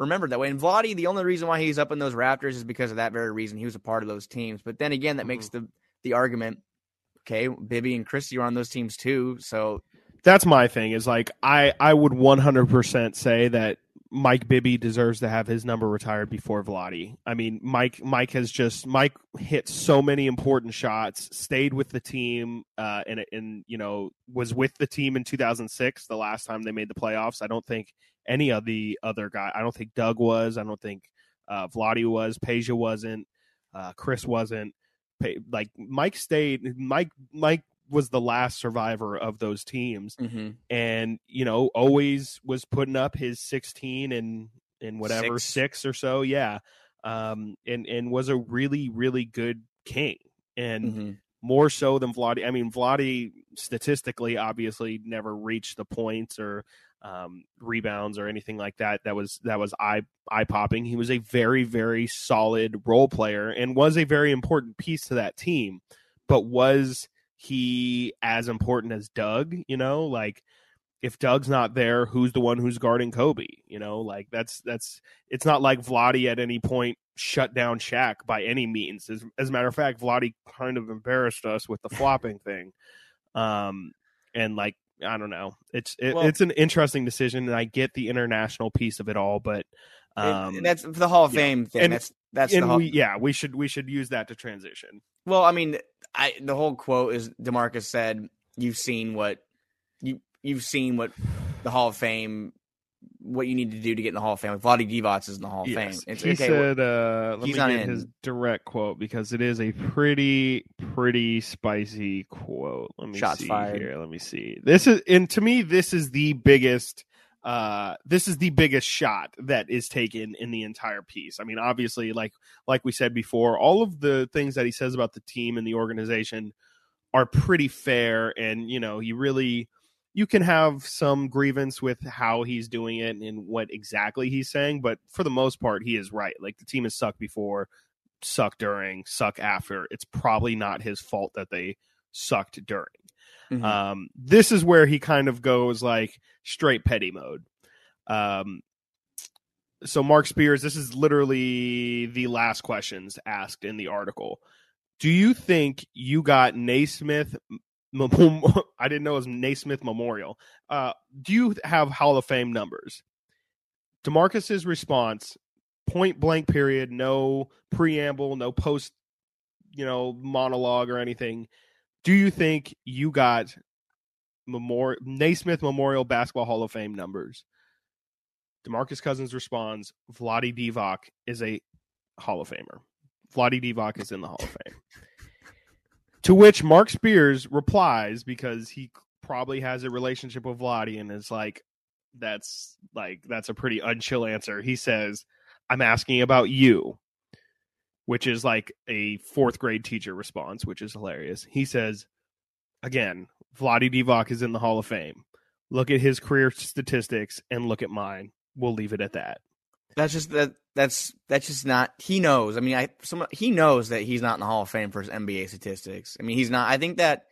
remembered that way. And Vlade, the only reason why he's up in those Raptors is because of that very reason. He was a part of those teams. But then again, that makes Mm-hmm. the the argument. Okay, Bibby and Christie are on those teams too. So That's my thing. Is like I I would 100% say that Mike Bibby deserves to have his number retired before Vlade. I mean, Mike Mike has just Mike hit so many important shots, stayed with the team, uh, and and you know was with the team in 2006, the last time they made the playoffs. I don't think any of the other guy. I don't think Doug was. I don't think uh, Vlade was. Peja wasn't. Uh, Chris wasn't. Like Mike stayed. Mike Mike was the last survivor of those teams. And you know always was putting up his 16 and and whatever Six. six, or so yeah. Um and and was a really really good king. And Mhm. more so than Vlade I mean Vlade statistically obviously never reached the points or um rebounds or anything like that. That was that was eye eye popping he was a very very solid role player and was a very important piece to that team but was he as important as Doug you know like if Doug's not there, who's the one who's guarding Kobe? You know, like that's that's it's not like Vlade at any point shut down Shaq by any means. As, as a matter of fact, Vlade kind of embarrassed us with the flopping thing. Um, and like I don't know, it's it, Well- it's an interesting decision, and I get the international piece of it all, but um, and that's the Hall of yeah. Fame thing. And- that's that's the Hall- we yeah we should we should use that to transition. Well, I mean, I the whole quote is Demarcus said, "You've seen what you you've seen what the Hall of Fame, what you need to do to get in the Hall of Fame. Like Vlade Divac is in the Hall of Yes. Fame. It's he okay. well, said, uh, let me get in. his direct quote because it is a pretty, pretty spicy quote. Let me Shots see fired. here. Let me see. This is, and to me, this is the biggest. Uh, this is the biggest shot that is taken in the entire piece. I mean, obviously, like like we said before, all of the things that he says about the team and the organization are pretty fair, and you know, he really you can have some grievance with how he's doing it and what exactly he's saying, but for the most part, he is right. Like the team has sucked before, suck during, suck after. It's probably not his fault that they sucked during. Mhm. Um, this is where he kind of goes like straight petty mode. Um, so Marc Spears, this is literally the last questions asked in the article. Do you think you got Naismith? I didn't know it was Naismith Memorial. Uh, do you have Hall of Fame numbers? Demarcus's response, point blank period, no preamble, no post, you know, monologue or anything. Do you think you got Naismith Memorial Basketball Hall of Fame numbers? Demarcus Cousins responds, Vlade Divac is a Hall of Famer. Vlade Divac is in the Hall of Fame. to which Marc Spears replies because he probably has a relationship with Vlade and is like, that's like that's a pretty unchill answer. He says, I'm asking about you, which is like a fourth grade teacher response, which is hilarious. He says, again, Vlade Divac is in the Hall of Fame. Look at his career statistics and look at mine. We'll leave it at that. that's just that. That's that's just not. He knows. I mean, I some he knows that he's not in the Hall of Fame for his NBA statistics. I mean, he's not. I think that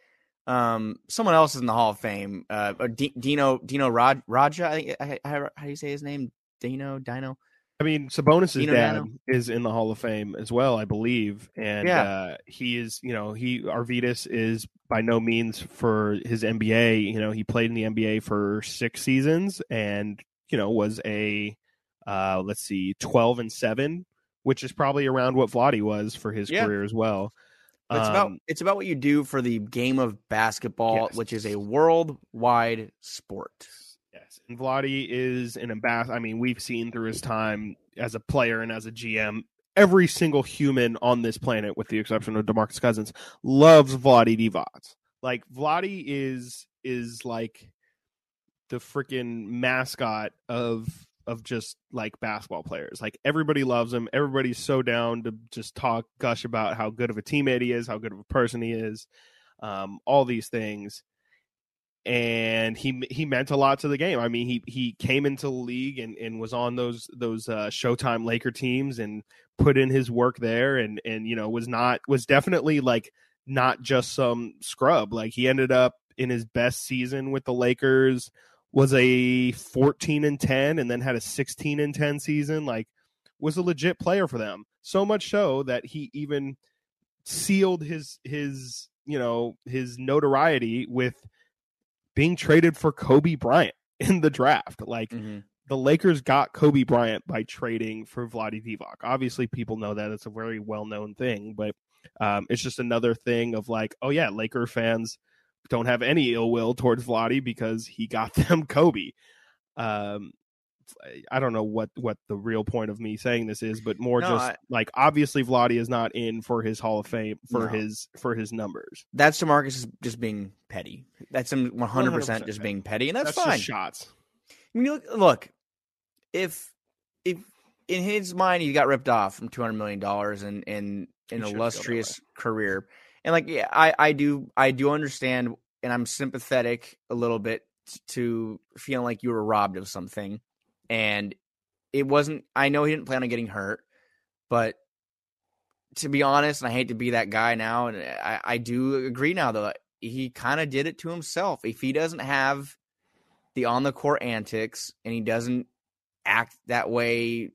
um someone else is in the Hall of Fame. Uh, D- Dino Dino Rod Raja. I think I, I, how do you say his name? Dino Dino. I mean, Sabonis' Dino dad Dano. is in the Hall of Fame as well, I believe, and Yeah. uh, he is, you know, he Arvydas is by no means for his NBA. You know, he played in the NBA for six seasons, and you know, was a uh, let's see, twelve and seven which is probably around what Vlade was for his Yeah. career as well. It's about Um, it's about what you do for the game of basketball, Yes. which is a worldwide sport. Yes, and Vlade is an ambassador. I mean, we've seen through his time as a player and as a GM, every single human on this planet, with the exception of Demarcus Cousins, loves Vlade Divac. Like Vlade is is like the freaking mascot of of just like basketball players. Like everybody loves him. Everybody's so down to just talk gush about how good of a teammate he is, how good of a person he is, um, all these things and he he meant a lot to the game. I mean, he he came into the league and, and was on those those uh, Showtime Laker teams and put in his work there, and and you know was not was definitely like not just some scrub. Like he ended up in his best season with the Lakers was a 14 and 10 and then had a 16 and 10 season like was a legit player for them so much so that he even sealed his his you know his notoriety with being traded for Kobe Bryant in the draft. Like Mhm. the Lakers got Kobe Bryant by trading for Vlade Divac. Obviously, people know that it's a very well known thing, but um, it's just another thing of like, oh yeah, Laker fans don't have any ill will towards Vlade because he got them Kobe. Um, Eh, I don't know what what the real point of me saying this is, but more No, just I- like obviously Vlade is not in for his Hall of Fame for No. his for his numbers. That's Demarcus just being petty. That's him 100 percent just being petty, and that's, just fine. shots. I mean, look, look, if if in his mind he got ripped off from 200 million dollars and in an should feel that illustrious career, and like yeah, I I do I do understand, and I'm sympathetic a little bit to feeling like you were robbed of something, and it wasn't. I know he didn't plan on getting hurt, but to be honest, and I hate to be that guy now, and I, I do agree now though. He kind of did it to himself. If he doesn't have the on the court antics and he doesn't act that way,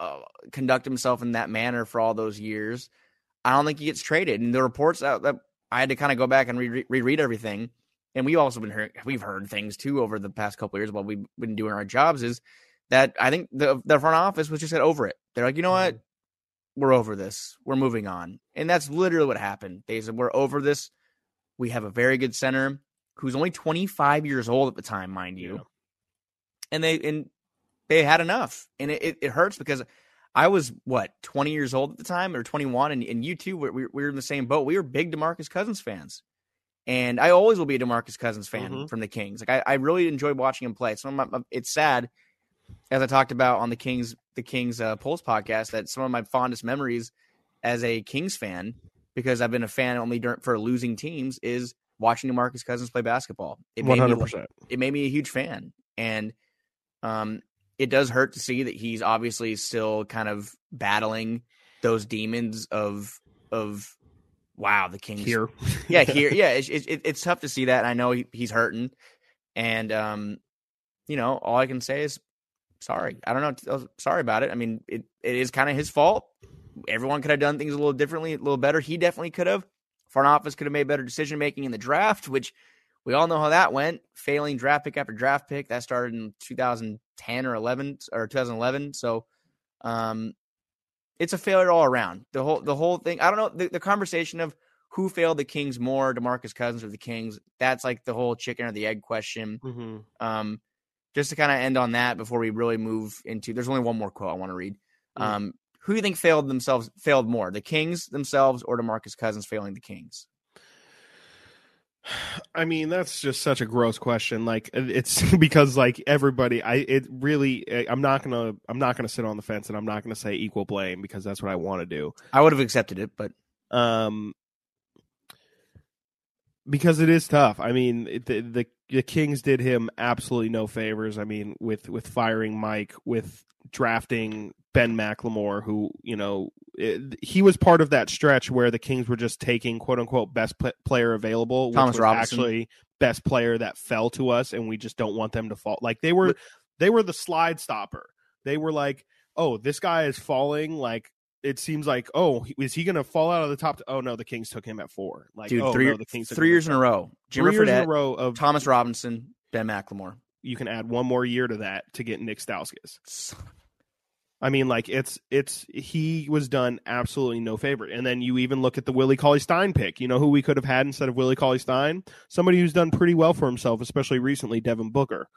uh, conduct himself in that manner for all those years, I don't think he gets traded. And the reports out that I had to kind of go back and re- reread everything, and we've also been hearing, we've heard things too over the past couple years while we've been doing our jobs. Is that I think the the front office was just said over it. They're like, you know what, we're over this. We're moving on, and that's literally what happened. They said we're over this. We have a very good center who's only 25 years old at the time, mind you Yeah. and they and they had enough and it, it, it hurts because i was what 20 years old at the time or 21 and, and you too we, we we were in the same boat we were big demarcus cousins fans and i always will be a demarcus cousins fan Mhm. from the kings like I, I really enjoyed watching him play some of my, it's sad as i talked about on the kings the kings uh, pulse podcast that some of my fondest memories as a kings fan because i've been a fan only during, for losing teams is watching demarcus cousins play basketball. It One made me it made me a huge fan. And um, it does hurt to see that he's obviously still kind of battling those demons of of wow the Kings Here, yeah here. Yeah it's, it's it's tough to see that. And I know he, he's hurting, and um, you know all I can say is sorry. I don't know. Sorry about it. I mean it it is kind of his fault. Everyone could have done things a little differently, a little better. He definitely could have. Front office could have made better decision making in the draft, which we all know how that went. Failing draft pick after draft pick. That started in 2010 or 11 or 2011. So, um, it's a failure all around. The whole the whole thing. I don't know the, the conversation of who failed the Kings more, Demarcus Cousins or the Kings. That's like the whole chicken or the egg question. hmm Um, just to kind of end on that before we really move into. There's only one more quote I want to read. Mm. Um, who do you think failed themselves? Failed more, the Kings themselves or Demarcus Cousins failing the Kings? I mean, that's just such a gross question. Like it's because like everybody, I it really, eh, I'm not gonna, I'm not gonna sit on the fence, and I'm not gonna say equal blame because that's what I want to do. I would have accepted it, but Um, because it is tough. I mean, it- the, the the Kings did him absolutely no favors. I mean, with with firing Mike, with drafting Ben McLemore, who you know it, he was part of that stretch where the Kings were just taking quote unquote best pl- player available, which Thomas was Robinson. actually best player that fell to us, and we just don't want them to fall. Like they were, they were the slide stopper. They were like, oh, this guy is falling. Like it seems like, oh, is he going to fall out of the top? oh no, the Kings took him at four. Like, dude, oh, three no, the Kings three years in a row. Three years in a row of Thomas Robinson, Ben McLemore. you can add one more year to that to get Nick Stauskas. I mean, like it's it's he was done absolutely no favor. And then you even look at the Willie Cauley Stein pick. You know who we could have had instead of Willie Cauley Stein? Somebody who's done pretty well for himself, especially recently, Devin Booker.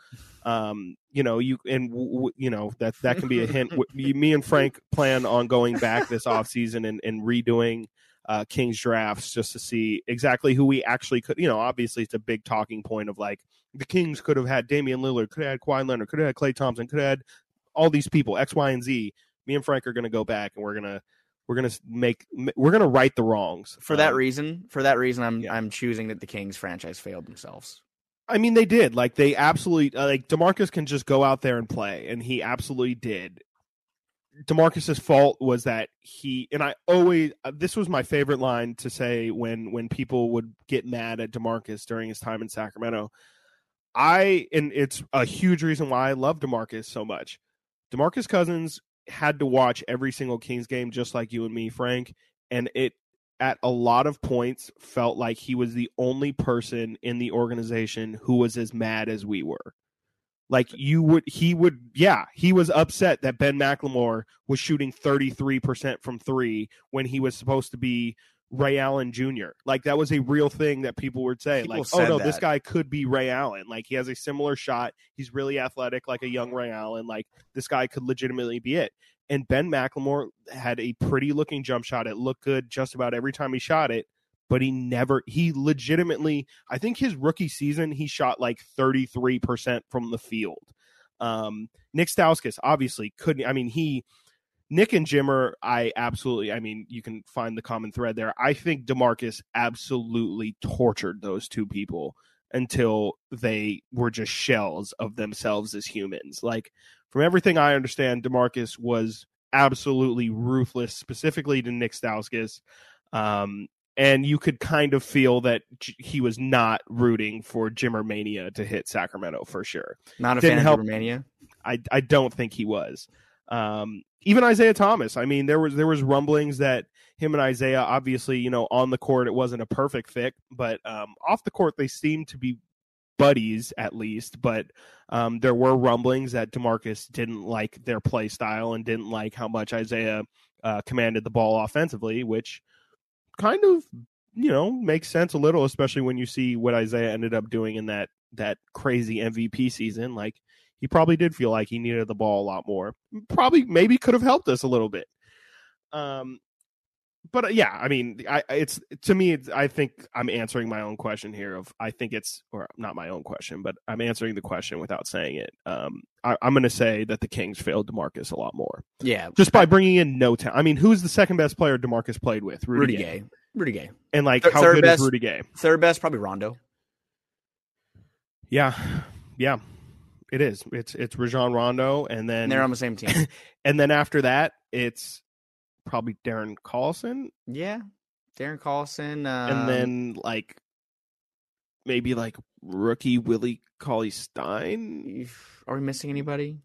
Um, you know, you and w- w- you know that that can be a hint. Me and Frank plan on going back this offseason and, and redoing uh, Kings drafts just to see exactly who we actually could. You know, obviously it's a big talking point of like the Kings could have had Damian Lillard, could have had Kawhi Leonard, could have had Klay Thompson, could have had all these people X, Y, and Z. Me and Frank are going to go back and we're gonna we're gonna make we're gonna right the wrongs For that Um, reason, for that reason, I'm yeah. I'm choosing that the Kings franchise failed themselves. I mean, they did. Like they absolutely uh, like Demarcus can just go out there and play, and he absolutely did. Demarcus's fault was that he and I always uh, this was my favorite line to say when when people would get mad at Demarcus during his time in Sacramento. I and it's a huge reason why I love Demarcus so much. Demarcus Cousins had to watch every single Kings game just like you and me, Frank, and it at a lot of points felt like he was the only person in the organization who was as mad as we were. Like you would he would yeah, he was upset that Ben McLemore was shooting 33% from 3 when he was supposed to be Ray Allen Jr. Like that was a real thing that people would say People like oh no, this guy could be Ray Allen. Like he has a similar shot. He's really athletic like a young Ray Allen. Like this guy could legitimately be it. And Ben McLemore had a pretty looking jump shot. It looked good just about every time he shot it, but he never, he legitimately, I think his rookie season, he shot like 33% from the field. Um, Nick Stauskas obviously couldn't, I mean, he, Nick and Jimmer, I absolutely, I mean, you can find the common thread there. I think Demarcus absolutely tortured those two people until they were just shells of themselves as humans. Like, from everything I understand, Demarcus was absolutely ruthless, specifically to Nick Stauskas. Um, and you could kind of feel that J- he was not rooting for Jimmer Mania to hit Sacramento for sure. Not a Didn't fan help. of Romania. I I don't think he was. Um, even Isaiah Thomas. I mean, there was there was rumblings that him and Isaiah, obviously, you know, on the court it wasn't a perfect fit, but um, off the court they seemed to be buddies at least. But um, there were rumblings that Demarcus didn't like their play style and didn't like how much Isaiah uh, commanded the ball offensively, which kind of you know makes sense a little, especially when you see what Isaiah ended up doing in that that crazy MVP season. Like he probably did feel like he needed the ball a lot more. Probably maybe could have helped us a little bit. Um, but uh, yeah, I mean, I it's to me, it's, I think I'm answering my own question here. Of I think it's or not my own question, but I'm answering the question without saying it. Um, I, I'm going to say that the Kings failed Demarcus a lot more Yeah, just by bringing in no talent. I mean, who's the second best player Demarcus played with? Rudy Gay. Rudy Gay. And like, Th- how good best- is Rudy Gay? Third best, probably Rondo. Yeah, yeah, it is. It's it's Rajon Rondo, and then And they're on the same team. and then after that, it's probably Darren Collison, yeah, Darren Collison. Um, and then like maybe like rookie Willie Cauley Stein, are we missing anybody?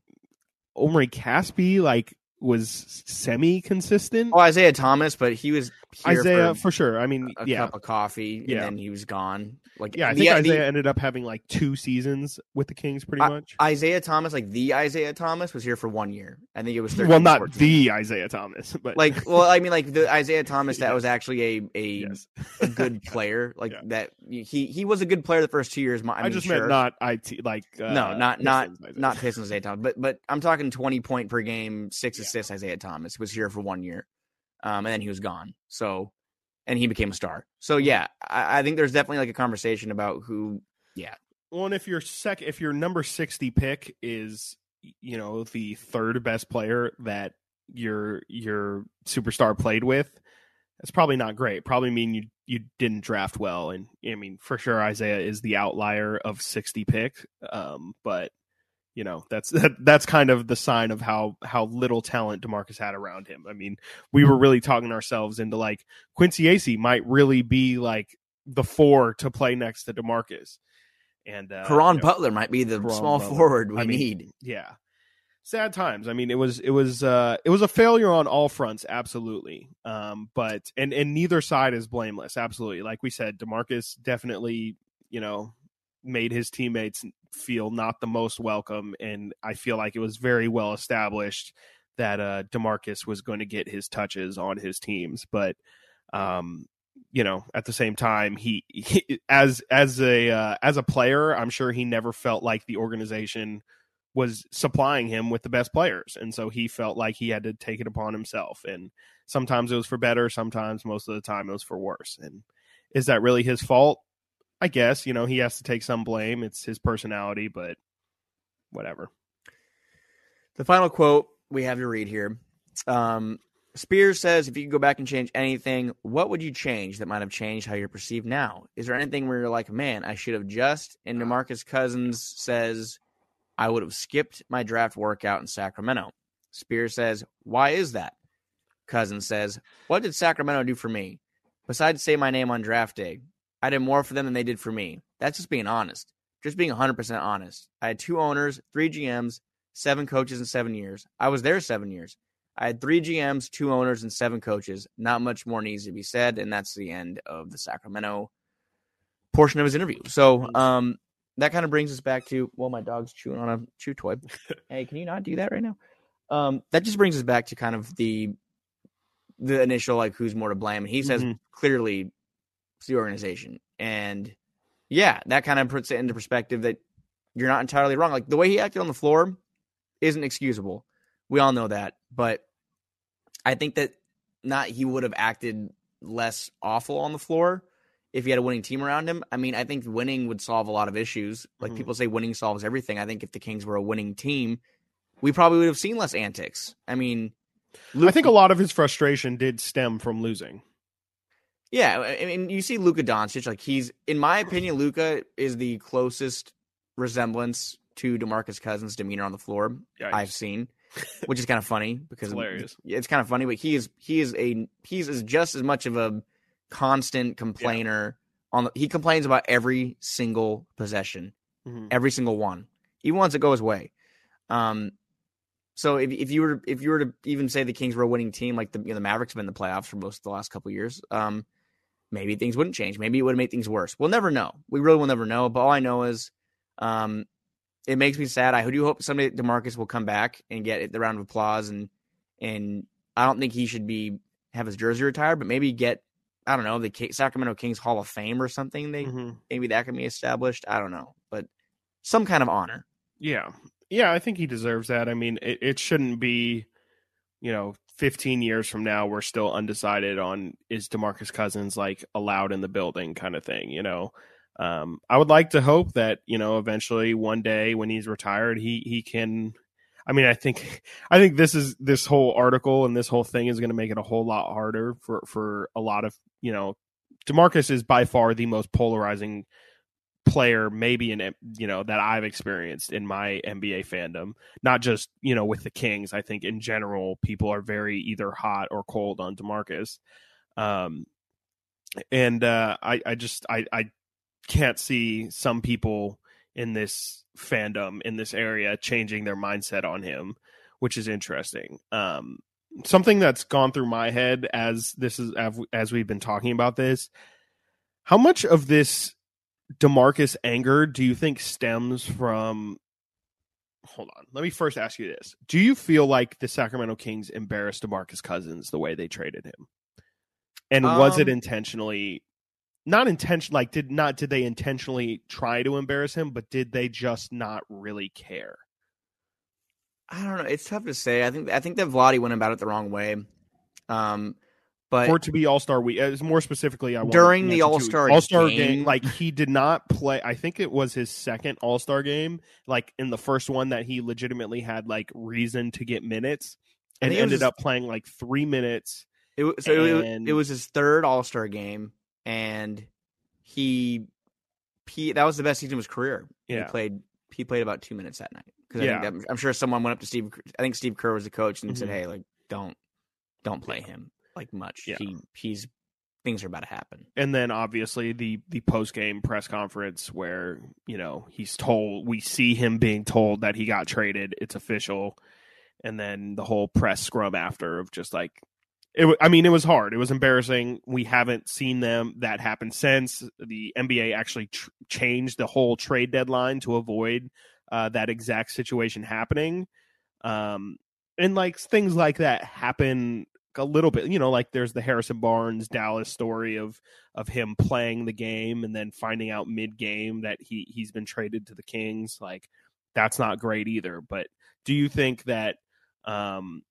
Omri Caspi, like was semi consistent. Oh, Isaiah Thomas, but he was Isaiah for for sure. I mean, a yeah, cup of coffee, and Yeah. then he was gone. Like yeah. I think the- Isaiah ended up having like two seasons with the Kings, pretty much. Isaiah Thomas, like the Isaiah Thomas, was here for one year. I think it was 13, well, not 14. the Isaiah Thomas, but like. Well, I mean, like the Isaiah Thomas that Yes. was actually a a, yes. a good player. Like Yeah. that, he he was a good player the first two years. I, I, just sure. meant not it like uh, no, not not Isaiah. not Pistons Isaiah Thomas, but but I'm talking 20 point per game, six assists. Isaiah Thomas was here for one year, um, and then he was gone. So, and he became a star. So yeah, I, I think there's definitely like a conversation about who. Yeah. Well, and if your sec, if your number sixty pick is, you know, the third best player that your your superstar played with, that's probably not great. Probably mean you you didn't draft well, and I mean for sure Isaiah is the outlier of sixty pick. Um, but you know that's that, that's kind of the sign of how how little talent Demarcus had around him. I mean, we were really talking ourselves into like Quincy Acy might really be like the four to play next to Demarcus. And uh, Caron you know, Butler might be the small Butler. forward we I mean, need. yeah sad times i mean it was it was uh it was a failure on all fronts absolutely um but and and neither side is blameless absolutely like we said demarcus definitely you know made his teammates feel not the most welcome and i feel like it was very well established that uh, Demarcus was going to get his touches on his teams, but um, you know, at the same time, he, he as as a uh, as a player, I'm sure he never felt like the organization was supplying him with the best players, and so he felt like he had to take it upon himself. And sometimes it was for better, sometimes most of the time it was for worse. And is that really his fault? I guess you know he has to take some blame. It's his personality, but whatever. The final quote we have to read here. Um, Spears says, if you could go back and change anything, what would you change that might have changed how you're perceived now? Is there anything where you're like, man, I should have just? And Demarcus Cousins says, I would have skipped my draft workout in Sacramento. Spears says, why is that? Cousins says, what did Sacramento do for me? Besides say my name on draft day, I did more for them than they did for me. That's just being honest. Just being 100% honest. I had two owners, three GMs, seven coaches in seven years. I was there seven years. I had three GMs, two owners, and seven coaches. Not much more needs to be said, and that's the end of the Sacramento portion of his interview. So, um, that kind of brings us back to well, my dog's chewing on a chew toy. hey, can you not do that right now? Um, that just brings us back to kind of the the initial like who's more to blame. And He says Mhm. clearly the organization, and yeah, that kind of puts it into perspective that you're not entirely wrong. Like the way he acted on the floor isn't excusable. We all know that, but I think that not he would have acted less awful on the floor if he had a winning team around him. I mean, I think winning would solve a lot of issues. Like Mhm. people say winning solves everything. I think if the Kings were a winning team, we probably would have seen less antics. I mean, I think a lot of his frustration did stem from losing. Yeah, I mean, you see Luka Doncic, like he's, in my opinion, Luka is the closest resemblance to Demarcus Cousins' demeanor on the floor Yikes. I've seen, which is kind of funny because It's hilarious. Yeah, it's kind of funny, but he is he is a he's is just as much of a constant complainer on the, he complains about every single possession, Mhm. every single one, even once it goes away. Um, so if if you were if you were to even say the Kings were a winning team, like the you know, the Mavericks have been in the playoffs for most of the last couple of years, um, maybe things wouldn't change. Maybe it would made things worse. We'll never know. We really will never know. But all I know is, um, it makes me sad. I do hope someday Demarcus will come back and get the round of applause and and I don't think he should be have his jersey retired, but maybe get I don't know the Sacramento Kings Hall of Fame or something. They Mhm. maybe that can be established. I don't know, but some kind of honor. Yeah. Yeah, I think he deserves that. I mean, it, it shouldn't be, you know, 15 years from now, we're still undecided on is Demarcus Cousins like allowed in the building kind of thing, you know. Um, I would like to hope that, you know, eventually one day when he's retired, he he can I mean, I think I think this is this whole article and this whole thing is going to make it a whole lot harder for for a lot of, you know, Demarcus is by far the most polarizing player maybe in you know that I've experienced in my NBA fandom not just you know with the Kings. I think in general people are very either hot or cold on DeMarcus. Um and uh I I just I I can't see some people in this fandom in this area changing their mindset on him which is interesting. Um something that's gone through my head as this is as we've been talking about this how much of this Demarcus anger do you think stems from Hold on. Let me first ask you this. Do you feel like the Sacramento Kings embarrassed Demarcus Cousins the way they traded him? And was it Um, intentionally not intention like did not did they intentionally try to embarrass him, but did they just not really care? I don't know. It's tough to say. I think I think that Vlade went about it the wrong way. Um, but For it to be All Star Week, uh, more specifically, I During the All-Star All-Star game- like he did not play. I think it was his second All Star game, like in the first one that he legitimately had like reason to get minutes, and was ended his- up playing like three minutes. It, wa- so it, And- it was his third All Star game, and he, he that was the best season of his career. Yeah. He played he played about two minutes that night. Because Yeah. I'm, I'm sure someone went up to Steve. I think Steve Kerr was the coach and said, Mhm. "Hey, like don't don't play him like much. Yeah. He he's things are about to happen." and then obviously the the post game press conference where you know he's told we see him being told that he got traded. It's official. And then the whole press scrum after of just like it I mean it was hard. It was embarrassing. We haven't seen them. That happen since. The NBA actually tr- changed the whole trade deadline to avoid uh, that exact situation happening. Um and like things like that happen a little bit you know like there's the harrison barnes dallas story of of him playing the game and then finding out mid game that he he's been traded to the kings like that's not great either but do you think that um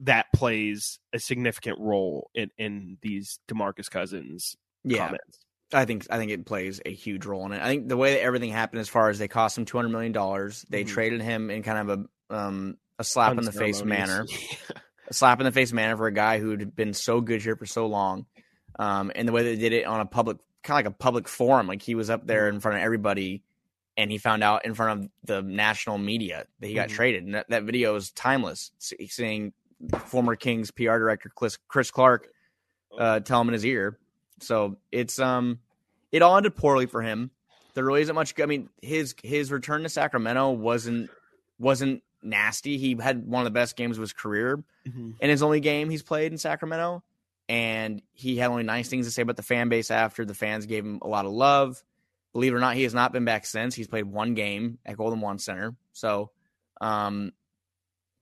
that plays a significant role in in these demarcus cousins Yeah, comments I think I think it plays a huge role in it. I think the way that everything happened, as far as they cost him two hundred million dollars, they Mhm. traded him in kind of a um a slap in the face manner. A slap in the face manner for a guy who'd been so good here for so long. Um, and the way they did it on a public, kind of like a public forum, like he was up there in front of everybody, and he found out in front of the national media that he got Mhm. traded. And that, that video is timeless. Seeing former Kings PR director Chris, Chris Clark uh, tell him in his ear. So it's um, it all ended poorly for him. There really isn't much. I mean, his his return to Sacramento wasn't wasn't nasty. He had one of the best games of his career Mhm. in his only game he's played in Sacramento. And he had only nice things to say about the fan base after. The fans gave him a lot of love. Believe it or not, he has not been back since. He's played one game at Golden One Center. So um,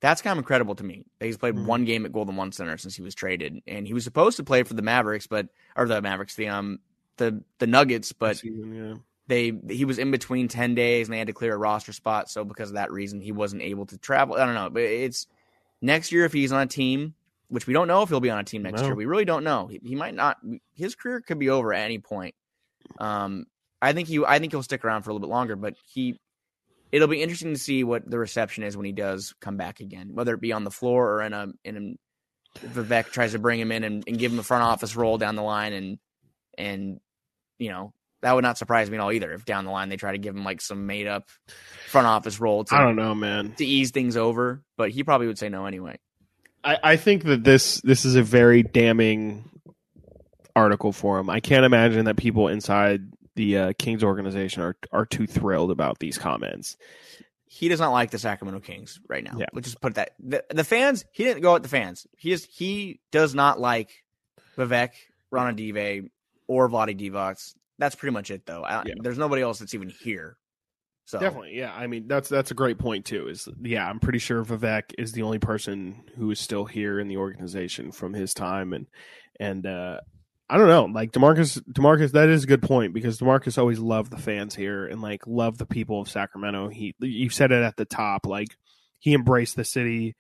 that's kind of incredible to me. that He's played Mhm. one game at Golden One Center since he was traded. And he was supposed to play for the Mavericks, but or the Mavericks, the um the the Nuggets, but Season, yeah. They he was in between 10 days and they had to clear a roster spot. So because of that reason he wasn't able to travel. I don't know but it's next year if he's on a team which we don't know if he'll be on a team next No. year. We really don't know. He, he might not his career could be over at any point. Um i think he i think he'll stick around for a little bit longer but he it'll be interesting to see what the reception is when he does come back again whether it be on the floor or in a in a Vivek tries to bring him in and, and give him a front office role down the line and and you know that would not surprise me at all either if down the line they try to give him like some made up front office role to I don't know, man. to ease things over but he probably would say no anyway I, I think that this this is a very damning article for him. I can't imagine that people inside the uh, Kings organization are are too thrilled about these comments. he does not like the Sacramento Kings right now. Yeah. Let's just put that. The, the fans, he didn't go at the fans. He is he does not like Vivek, Ranadivé, or Vlade Divac. That's pretty much it, though. I, Yeah. There's nobody else that's even here. So Definitely, yeah. I mean, that's that's a great point too. Is yeah, I'm pretty sure Vivek is the only person who is still here in the organization from his time, and and uh, I don't know, like Demarcus. Demarcus, that is a good point because Demarcus always loved the fans here and like loved the people of Sacramento. He, you said it at the top, like he embraced the city,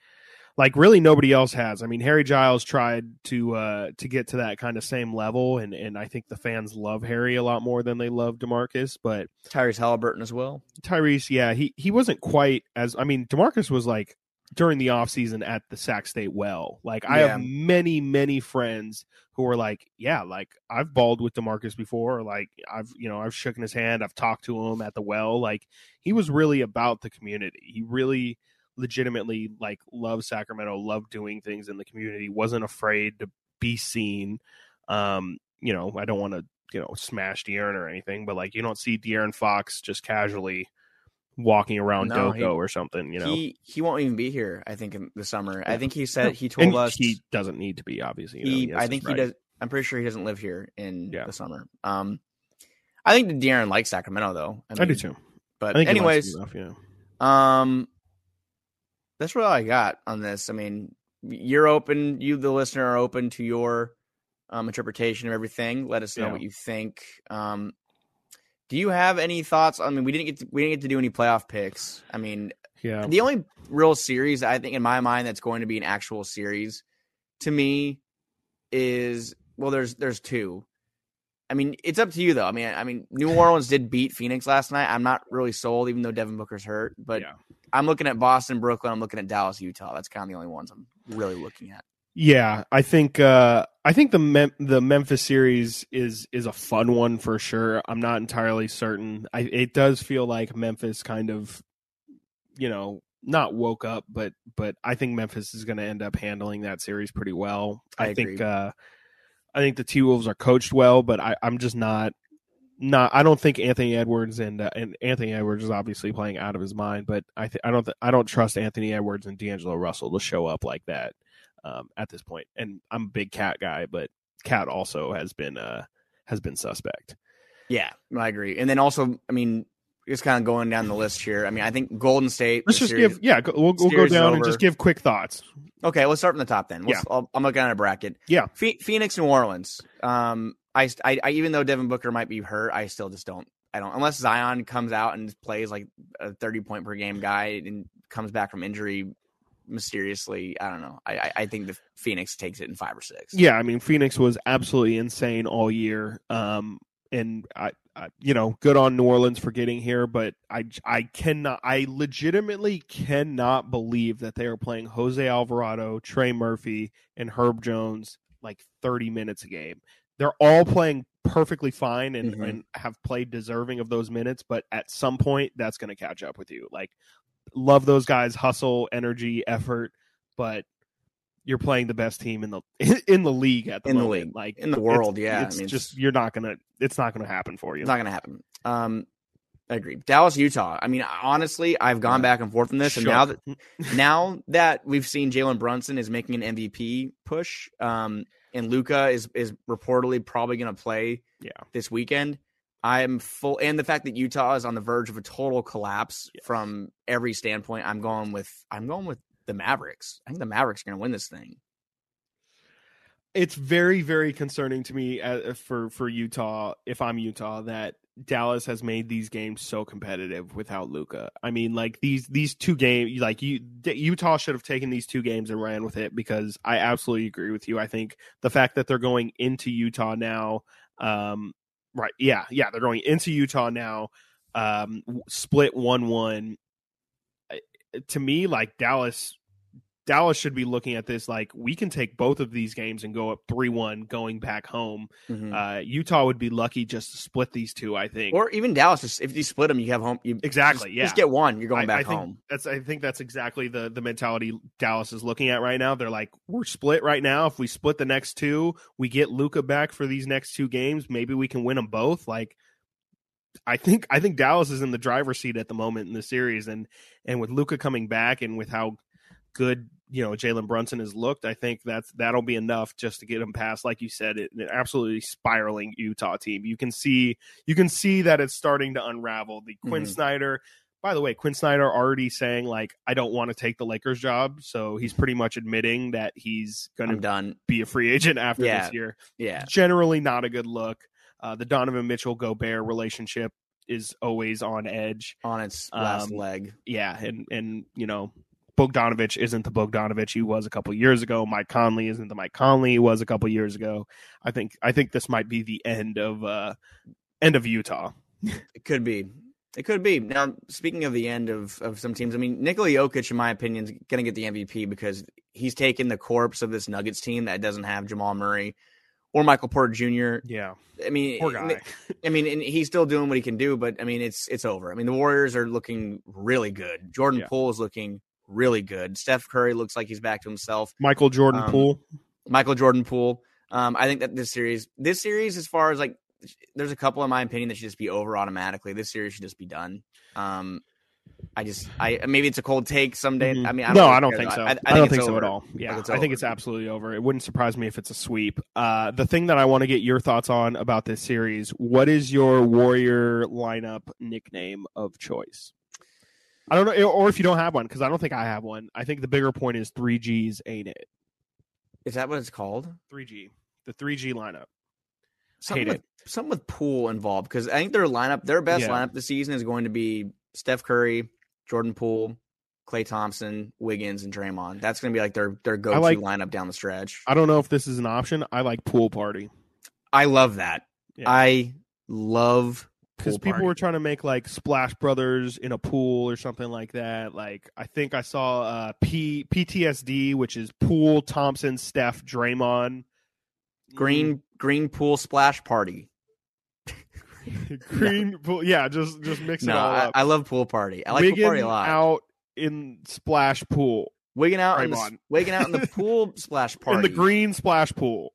like really nobody else has. I mean, Harry Giles tried to uh to get to that kind of same level, and and I think the fans love Harry a lot more than they love Demarcus, but. Tyrese Halliburton as well. Tyrese, yeah, he he wasn't quite as I mean, Demarcus was like during the offseason at the Sac State well. Like I have many, many friends who are like, Yeah, like I've balled with Demarcus before, or like I've you know, I've shaken his hand, I've talked to him at the well. Like he was really about the community. He really legitimately like loved Sacramento, loved doing things in the community, wasn't afraid to be seen. Um, you know, I don't want to you know smash De'Aaron or anything, but like you don't see De'Aaron Fox just casually walking around No, Doko he- or something. You know, He he won't even be here. I think in the summer. I think he said he told and us he doesn't need to be obviously. You know, he, I think he right. does. I'm pretty sure he doesn't live here in Yeah. the summer. Um, I think that De'Aaron likes Sacramento though. I do mean, too. But I think he likes anyways, enough, yeah. Um, that's really all I got on this. I mean, you're open. You, the listener, are open to your um, interpretation of everything. Let us know Yeah. what you think. Um, do you have any thoughts? I mean, we didn't get to, we didn't get to do any playoff picks. I mean, Yeah. the only real series I think in my mind that's going to be an actual series to me is well, there's there's two. I mean, it's up to you though. I mean, I mean, New Orleans did beat Phoenix last night. I'm not really sold, even though Devin Booker's hurt. But Yeah. I'm looking at Boston, Brooklyn. I'm looking at Dallas, Utah. That's kind of the only ones I'm really looking at. Yeah, I think uh, I think the Mem- the Memphis series is is a fun one for sure. I'm not entirely certain. I, it does feel like Memphis kind of, you know, not woke up, but but I think Memphis is going to end up handling that series pretty well. I I, think uh, I think the T Wolves are coached well, but I, I'm just not not. I don't think Anthony Edwards and uh, and Anthony Edwards is obviously playing out of his mind, but I th- I don't th- I don't trust Anthony Edwards and D'Angelo Russell to show up like that um, at this point. And I'm a big KAT guy, but KAT also has been uh has been suspect. Yeah, I agree. And then also, I mean, just kind of going down the list here. I mean, I think Golden State. Let's just series- give yeah. We'll, we'll go down and just give quick thoughts. Okay, let's start from the top then. Let's, I'll, I'm looking at a bracket. Yeah. Phoenix, New Orleans. Um, I, I, I, even though Devin Booker might be hurt, I still just don't. I don't unless Zion comes out and plays like a 30 point per game guy and comes back from injury mysteriously. I don't know. I, I, I think the Phoenix takes it in five or six. Yeah, I mean Phoenix was absolutely insane all year. Um, and I, you know, good on New Orleans for getting here, but I, I cannot, I legitimately cannot believe that they are playing Jose Alvarado, Trey Murphy, and Herb Jones like 30 minutes a game. They're all playing perfectly fine and, Mhm. and have played deserving of those minutes, but at some point that's going to catch up with you. Like, love those guys, hustle, energy, effort, but you're playing the best team in the in the league at the In the moment. league. like In the it's- world, yeah. I It's mean, just you're not gonna. It's not gonna happen for you. It's not going to happen. Um, I agree. Dallas, Utah. I mean, honestly, I've gone back and forth on this, and now that now that we've seen Jalen Brunson is making an MVP push, um, and Luka is is reportedly probably going to play Yeah. this weekend. I'm full, and the fact that Utah is on the verge of a total collapse Yes. from every standpoint. I'm going with I'm going with the Mavericks. I think the Mavericks are going to win this thing. it's very very concerning to me uh, for for Utah if I'm Utah that Dallas has made these games so competitive without Luka. I mean like these these two games like you Utah should have taken these two games and ran with it because I absolutely agree with you. I think the fact that they're going into Utah now um right yeah yeah they're going into Utah now um split 1-1 I- to me like Dallas Dallas should be looking at this like we can take both of these games and go up 3-1 going back home. Mhm. Uh, Utah would be lucky just to split these two, I think. or even Dallas. If you split them, you have home. You Exactly, just, yeah. Just get one. You're going I- I back think home. That's I think that's exactly the the mentality Dallas is looking at right now. They're like, we're split right now. If we split the next two, we get Luka back for these next two games. Maybe we can win them both. Like, I think I think Dallas is in the driver's seat at the moment in the series, and and with Luka coming back and with how good you know Jalen Brunson has looked, I think that's that'll be enough just to get him past, like you said, it, an absolutely spiraling Utah team. You can see you can see that it's starting to unravel. The Quin Mhm. Snyder, by the way, Quin Snyder already saying like I don't want to take the Lakers job, so he's pretty much admitting that he's going to be a free agent after Yeah. this year. Yeah. Generally, not a good look. Uh, the Donovan Mitchell Gobert relationship is always on edge On its last Um, leg. yeah, and and you know, Bogdanovich isn't the Bogdanovich he was a couple years ago. Mike Conley isn't the Mike Conley he was a couple years ago. I think I think this might be the end of uh end of Utah. It could be. It could be. Now, speaking of the end of, of some teams, I mean, Nikola Jokic, in my opinion, is going to get the MVP because he's taken the corpse of this Nuggets team that doesn't have Jamal Murray or Michael Porter Jr. Yeah, I mean, poor guy. I mean, and he's still doing what he can do, but I mean, it's it's over. I mean, the Warriors are looking really good. Jordan Yeah. Poole is looking really good. Steph Curry looks like he's back to himself. Michael Jordan Um, Poole. Michael Jordan Poole. Um, I think that this series, this series, as far as like, there's a couple in my opinion that should just be over automatically. This series should just be done. Um, I just, I maybe it's a cold take someday. Mhm. I mean, I don't no, really I don't think so. I, I, I think don't it's think so at all. Yeah, it's I think it's absolutely over. It wouldn't surprise me if it's a sweep. Uh, the thing that I want to get your thoughts on about this series: what is your Warrior lineup nickname of choice? I don't know, or if you don't have one, because I don't think I have one. I think the bigger point is three Gs, ain't it? Is that what it's called? Three G, the three G lineup. Something Hate with, something with Poole involved because I think their lineup, their best Yeah. lineup this season is going to be Steph Curry, Jordan Poole, Klay Thompson, Wiggins, and Draymond. That's going to be like their their go to like- lineup down the stretch. I don't know if this is an option. I like pool party I love that. Yeah. I love because people party. were trying to make like Splash Brothers in a pool or something like that. Like I think I saw uh, P PTSD, which is Pool Thompson, Steph, Draymond, green green pool splash party. green pool. Yeah, just just mix it No, all I, up. I love pool party. I like Wiggin pool party a lot. out in splash pool wigging out in the, Draymond. wigging out in the pool splash party. in the green splash pool.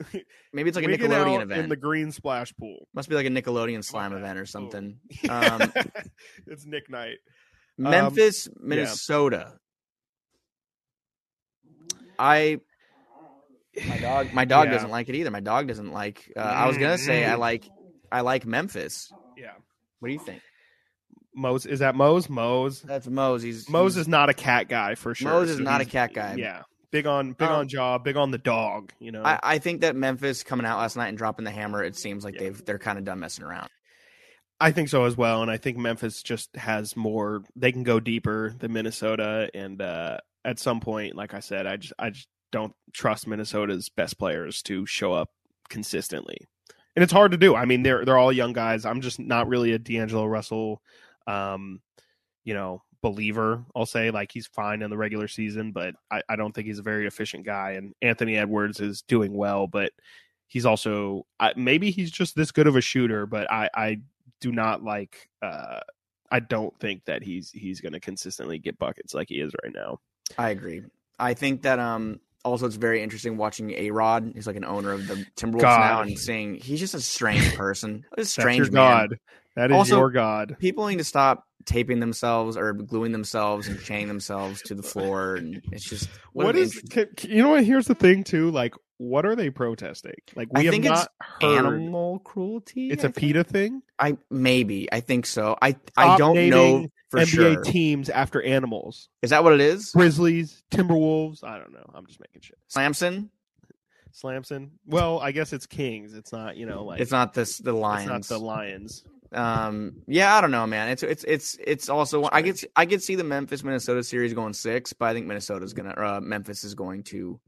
Maybe it's like a Nickelodeon out event. in the green splash pool. Must be like a Nickelodeon slime Okay. event or Oh. something. Um, it's Nick Knight. Memphis, Minnesota. I my dog my dog Yeah. doesn't like it either. My dog doesn't like. Uh, I was gonna say I Mm. like I like Memphis. Yeah. What do you think? Mose is that Mose? Mose. That's Mose. He's Mose he's- is not a cat guy for sure. Mose is so not a cat guy. Yeah, big on big Um, on jaw, big on the dog. You know, I, I think that Memphis coming out last night and dropping the hammer. It seems like Yeah. they've they're kind of done messing around. I think so as well, and I think Memphis just has more. They can go deeper than Minnesota, and uh, at some point, like I said, I just I just don't trust Minnesota's best players to show up consistently, and it's hard to do. I mean, they're they're all young guys. I'm just not really a D'Angelo Russell, um, you know, believer. I'll say like he's fine in the regular season, but I, I don't think he's a very efficient guy. And Anthony Edwards is doing well, but he's also I, maybe he's just this good of a shooter, but I I do not like. uh I don't think that he's he's going to consistently get buckets like he is right now. I agree. I think that um also it's very interesting watching A Rod. He's like an owner of the Timberwolves God. now, and seeing he's just a strange person. A strange That's your man. god. That is Also- your god. People need to stop taping themselves or gluing themselves and chaining themselves to the floor, and it's just What an is? inter- Can, can- you know what? Here's the thing too. Like, what are they protesting? Like, we I have think it's not heard. animal cruelty? It's I a think? PETA thing. I maybe I think so. I I don't know for NBA sure. teams after animals. Is that what it is? Grizzlies, Timberwolves. I don't know. I'm just making shit. Samson? Slamson. Well, I guess it's Kings. It's not. You know, like It's not this the it's Lions. not the Lions. Um, yeah, I don't know, man. It's it's it's it's also I could I could see the Memphis Minnesota series going six, but I think Minnesota's gonna uh, Memphis is going to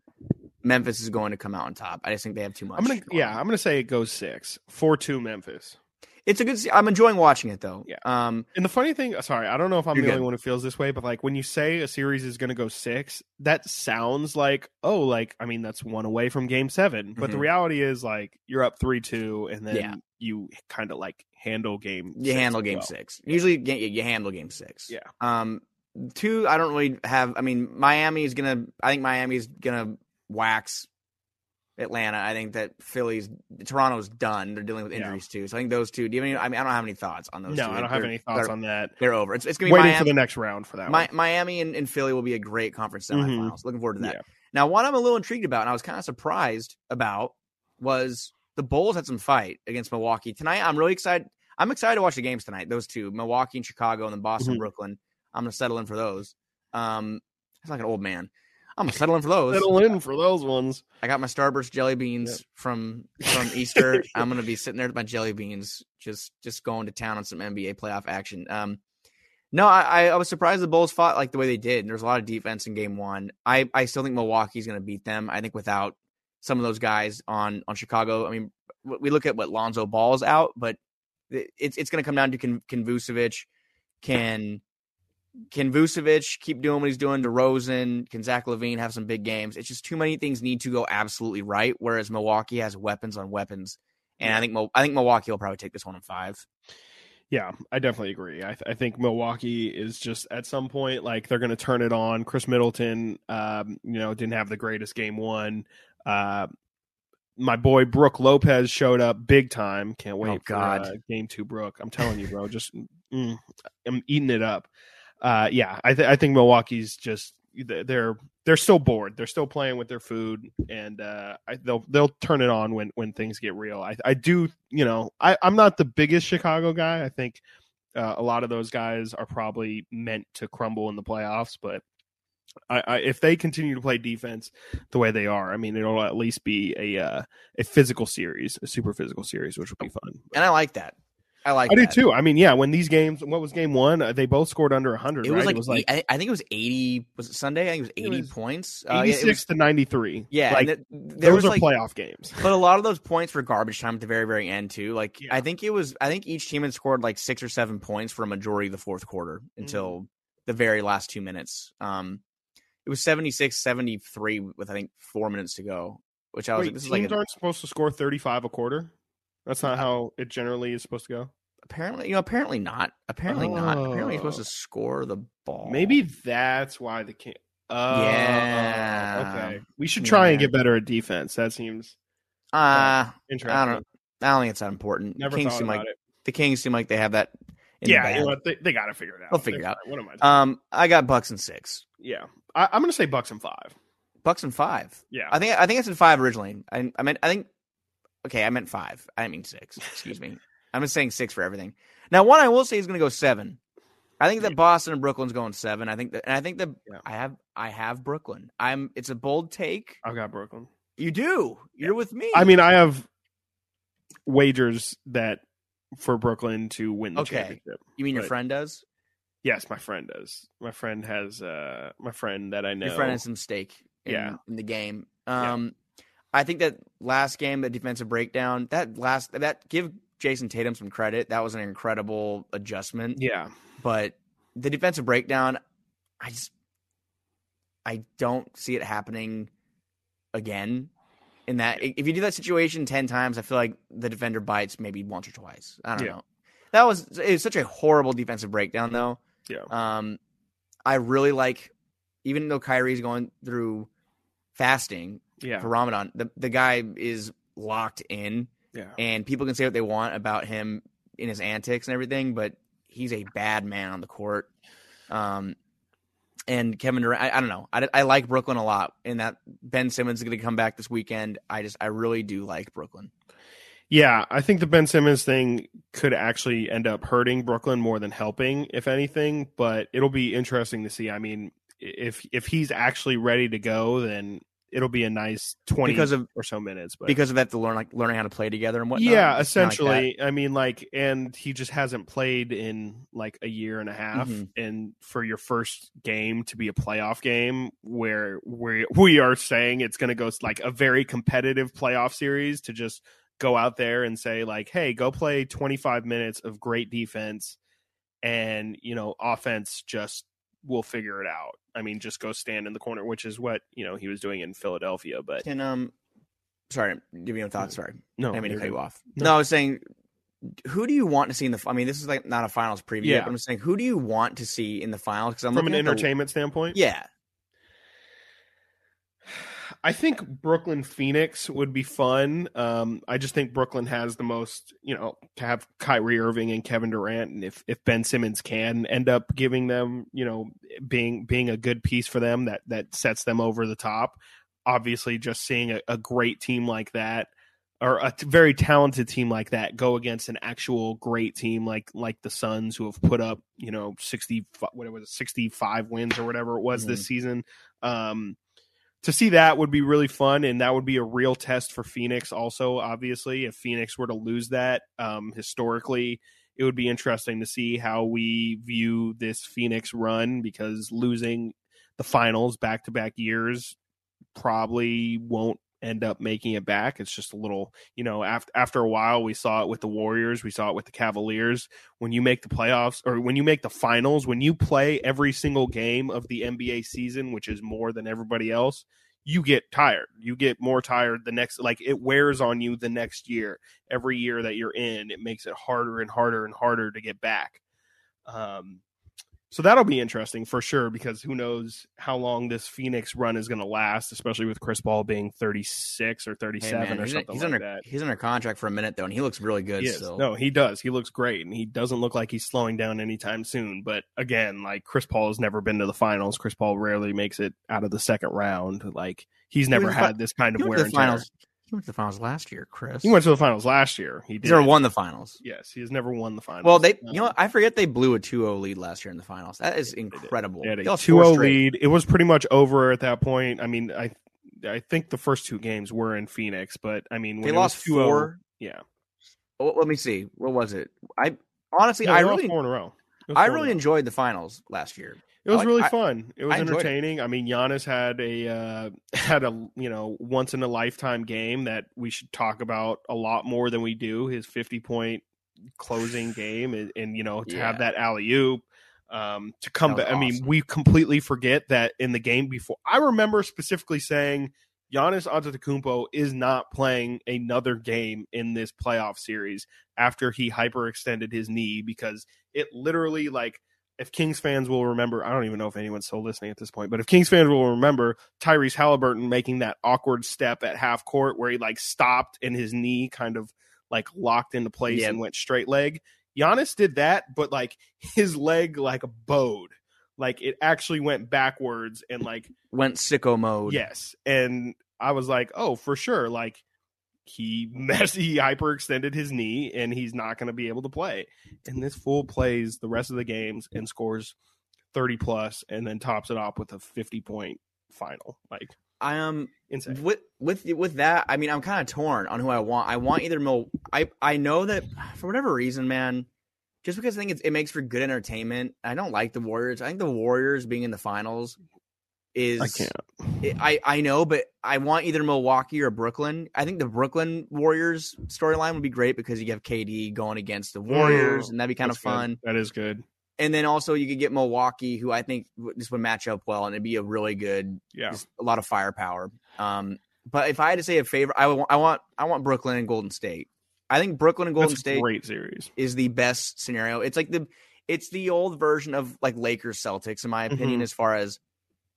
Memphis is going to come out on top. I just think they have too much. I'm gonna. going Yeah. I'm gonna say it goes six, four two Memphis. it's a good. I'm enjoying watching it though. Yeah. Um, And the funny thing, sorry, I don't know if I'm the good. only one who feels this way, but like when you say a series is going to go six, that sounds like, oh, like, I mean, that's one away from game 7 But the Mhm. reality is, like, you're up 3 2, and then Yeah. you kind of like handle game you handle game well. six. Usually, you, you handle game six. Yeah. Um, two. I don't really have. I mean, Miami is gonna. I think Miami is gonna wax Atlanta. I think that Philly's Toronto's done. They're dealing with Yeah. injuries too. So I think those two. Do you have any? I mean, I don't have any thoughts on those. No, two. I don't have any thoughts on that. They're over. It's, it's gonna be Waiting Miami. for the next round for that one. Miami and, and Philly will be a great conference semifinals. Looking forward to that. Yeah. Now, what I'm a little intrigued about, and I was kind of surprised about, was the Bulls had some fight against Milwaukee tonight. I'm really excited. I'm excited to watch the games tonight. Those two, Milwaukee and Chicago, and then Boston, Mhm. Brooklyn. I'm gonna settle in for those. Um, it's like an old man. I'm gonna settle in for those. Settle in for those ones. I got my Starburst jelly beans from from Easter. I'm gonna be sitting there with my jelly beans, just just going to town on some NBA playoff action. Um, no, I, I was surprised the Bulls fought like the way they did. There's a lot of defense in Game One. I I still think Milwaukee's gonna beat them. I think without some of those guys on on Chicago. I mean, we look at what Lonzo Ball's out, but it's it's gonna come down to can can can Vucevic keep doing what he's doing? DeRozan, can Zach LaVine have some big games? It's just too many things need to go absolutely right. Whereas Milwaukee has weapons on weapons, and I think I think Milwaukee will probably take this one in five. Yeah, I definitely agree. I, th- I think Milwaukee is just at some point like they're going to turn it on. Khris Middleton, um, you know, didn't have the greatest game one. Uh, my boy Brook Lopez showed up big time. Can't wait Oh, God. for uh, game two, Brook. I'm telling you, bro. Just mm, I'm eating it up. Uh, yeah, I, th- I think Milwaukee's just they're they're still bored. They're still playing with their food, and uh, I, they'll they'll turn it on when when things get real. I I do you know I I'm not the biggest Chicago guy. I think uh, a lot of those guys are probably meant to crumble in the playoffs, but. I, I, if they continue to play defense the way they are, I mean, it'll at least be a uh, a physical series, a super physical series, which will be fun. And I like that. I like. I do too. I mean, yeah, when these games, what was game one? Uh, they both scored under 100. It right? was like, it was like I, I think it was eighty. Was it Sunday? I think it was It eighty was points. Uh, 86 it was- to 93. yeah, like, there those was are like, playoff games. but a lot of those points were garbage time at the very, very end too. Like Yeah. I think it was. I think each team had scored like six or seven points for a majority of the fourth quarter Mm-hmm. until the very last two minutes. Um, it was 76-73 with I think four minutes to go. Which I was Wait, like, this is teams like a, aren't supposed to score 35 a quarter? That's not how it generally is supposed to go. apparently you know apparently not apparently not apparently you're supposed Oh. to score the ball. Maybe that's why the king. Uh, Yeah. Okay. We should try and get better at defense. That seems Uh interesting. I don't. I don't think it's that important. Never Kings seem about like it. the Kings seem like they have that. In Yeah, the you know what? They, they got to figure it out. They'll figure it They're out. fine. What am I? Doing? Um, I got Bucks and six. yeah, I, I'm going to say Bucks and five. Bucks and five. Yeah, I think I think it's in five originally. I, I mean, I think. Okay, I meant five. I mean six. Excuse me. I'm just saying six for everything. Now, one I will say is going to go seven. I think that Boston and Brooklyn's going seven. I think that, and I think that Yeah. I have I have Brooklyn. I'm. It's a bold take. I've got Brooklyn. You do. You're with me. I mean, I have wagers that for Brooklyn to win the Okay. championship. you mean your friend does? Yes, my friend does. My friend has uh my friend that I know. Your friend has some stake. In, Yeah. in the game. Yeah. Um, I think that last game, the defensive breakdown, that last that give Jayson Tatum some credit. That was an incredible adjustment. yeah. but the defensive breakdown, I just I don't see it happening again. In that, if you do that situation ten times, I feel like the defender bites maybe once or twice. I don't Yeah. know. That was it was such a horrible defensive breakdown, though. Yeah. Um, I really like, even though Kyrie's going through fasting Yeah. for Ramadan, the the guy is locked in Yeah. and people can say what they want about him in his antics and everything, but he's a bad man on the court. Um, and Kevin Durant, I, I don't know. I, I like Brooklyn a lot, and that Ben Simmons is going to come back this weekend. I just, I really do like Brooklyn. Yeah, I think the Ben Simmons thing could actually end up hurting Brooklyn more than helping, if anything. But it'll be interesting to see. I mean, if if he's actually ready to go, then it'll be a nice twenty Because of- or so minutes. But because of that, to learn like learning how to play together and whatnot. yeah, kinda like essentially. I mean, like, and he just hasn't played in like a year and a half, Mhm. and for your first game to be a playoff game, where we we are saying it's going to go like a very competitive playoff series, to just go out there and say like, hey, go play twenty five minutes of great defense, and you know, offense just will figure it out. I mean, just go stand in the corner, which is what you know he was doing in Philadelphia. But Can um, sorry, give me a thought. Sorry, no, I mean to cut you off. No. No. I was saying, who do you want to see in the? I mean, this is like not a finals preview. Yeah. but I'm just saying, who do you want to see in the finals? Because I'm from an at the- entertainment standpoint. Yeah, I think Brooklyn Phoenix would be fun. Um, I just think Brooklyn has the most, you know, to have Kyrie Irving and Kevin Durant, and if if Ben Simmons can end up giving them, you know, being being a good piece for them that that sets them over the top. Obviously, just seeing a, a great team like that, or a t- very talented team like that, go against an actual great team like like the Suns, who have put up, you know, sixty whatever was sixty five wins or whatever it was this season. Um, to see that would be really fun and that would be a real test for phoenix also obviously. If phoenix were to lose that um, historically it would be interesting to see how we view this phoenix run because losing the finals back to back years probably won't end up making it back. It's just a little you know after after a while we saw it with the warriors we saw it with the cavaliers. When you make the playoffs or when you make the finals when you play every single game of the nba season which is more than everybody else you get tired. You get more tired the next like it wears on you the next year. Every year that you're in it makes it harder and harder and harder to get back. Um so that'll be interesting for sure because who knows how long this Phoenix run is going to last, especially with Chris Paul being 36 or Hey, 37 man, or something he's like under that. he's under contract for a minute though, and he looks really good He still. No, he does. He looks great, and he doesn't look like he's slowing down anytime soon. But again, like Chris Paul has never been to the finals. Chris Paul rarely makes it out of the second round. Like he's never fi- had this kind of wear and tear. He went to the finals last year, Chris. He went to the finals last year. He did. He's never won the finals. Yes, he has never won the finals. Well, they, you Um, know, what? I forget they blew a 2-0 lead last year in the finals. That is incredible. They had a four 2-0 lead. It was pretty much over at that point. I mean, I I think the first two games were in Phoenix, but I mean, when They it lost was four. Yeah, Oh, let me see. What was it? I honestly, No, I really, four in a row. I four in a really enjoyed the finals last year. It was like- really I- fun. It was I enjoyed it. entertaining. I mean, Giannis had a uh, had a you know once in a lifetime game that we should talk about a lot more than we do. His fifty point closing game, and, and you know to have that alley oop. Um, to come back, I mean, we completely forget that in the game before. I remember specifically saying Giannis Antetokounmpo is not playing another game in this playoff series after he hyperextended his knee because it literally like if Kings fans will remember, I don't even know if anyone's still listening at this point, but if Kings fans will remember Tyrese Halliburton making that awkward step at half court where he like stopped and his knee kind of like locked into place Yep. and went straight leg. Giannis did that, but like his leg like bowed. Like it actually went backwards and like Went sicko mode. Yes. And I was like, oh, for sure. Like he messed, he hyperextended his knee and he's not going to be able to play. And this fool plays the rest of the games and scores 30 plus and then tops it off with a 50 point final. Like I am insane. with with with that. I mean, I'm kind of torn on who I want. I want either Mil. I I know that for whatever reason, man. Just because I think it's, it makes for good entertainment. I don't like the Warriors. I think the Warriors being in the finals is I can't. I I know, but I want either Milwaukee or Brooklyn. I think the Brooklyn Warriors storyline would be great because you have KD going against the Warriors, and that'd be kind of That's good. fun. That is good. And then also you could get Milwaukee, who I think this would match up well, and it'd be a really good, Yeah. just a lot of firepower. Um, but if I had to say a favorite, I, would- I want I want Brooklyn and Golden State. I think Brooklyn and Golden That's State great series. is the best scenario. It's like the it's the old version of like Lakers Celtics, in my opinion, Mhm. as far as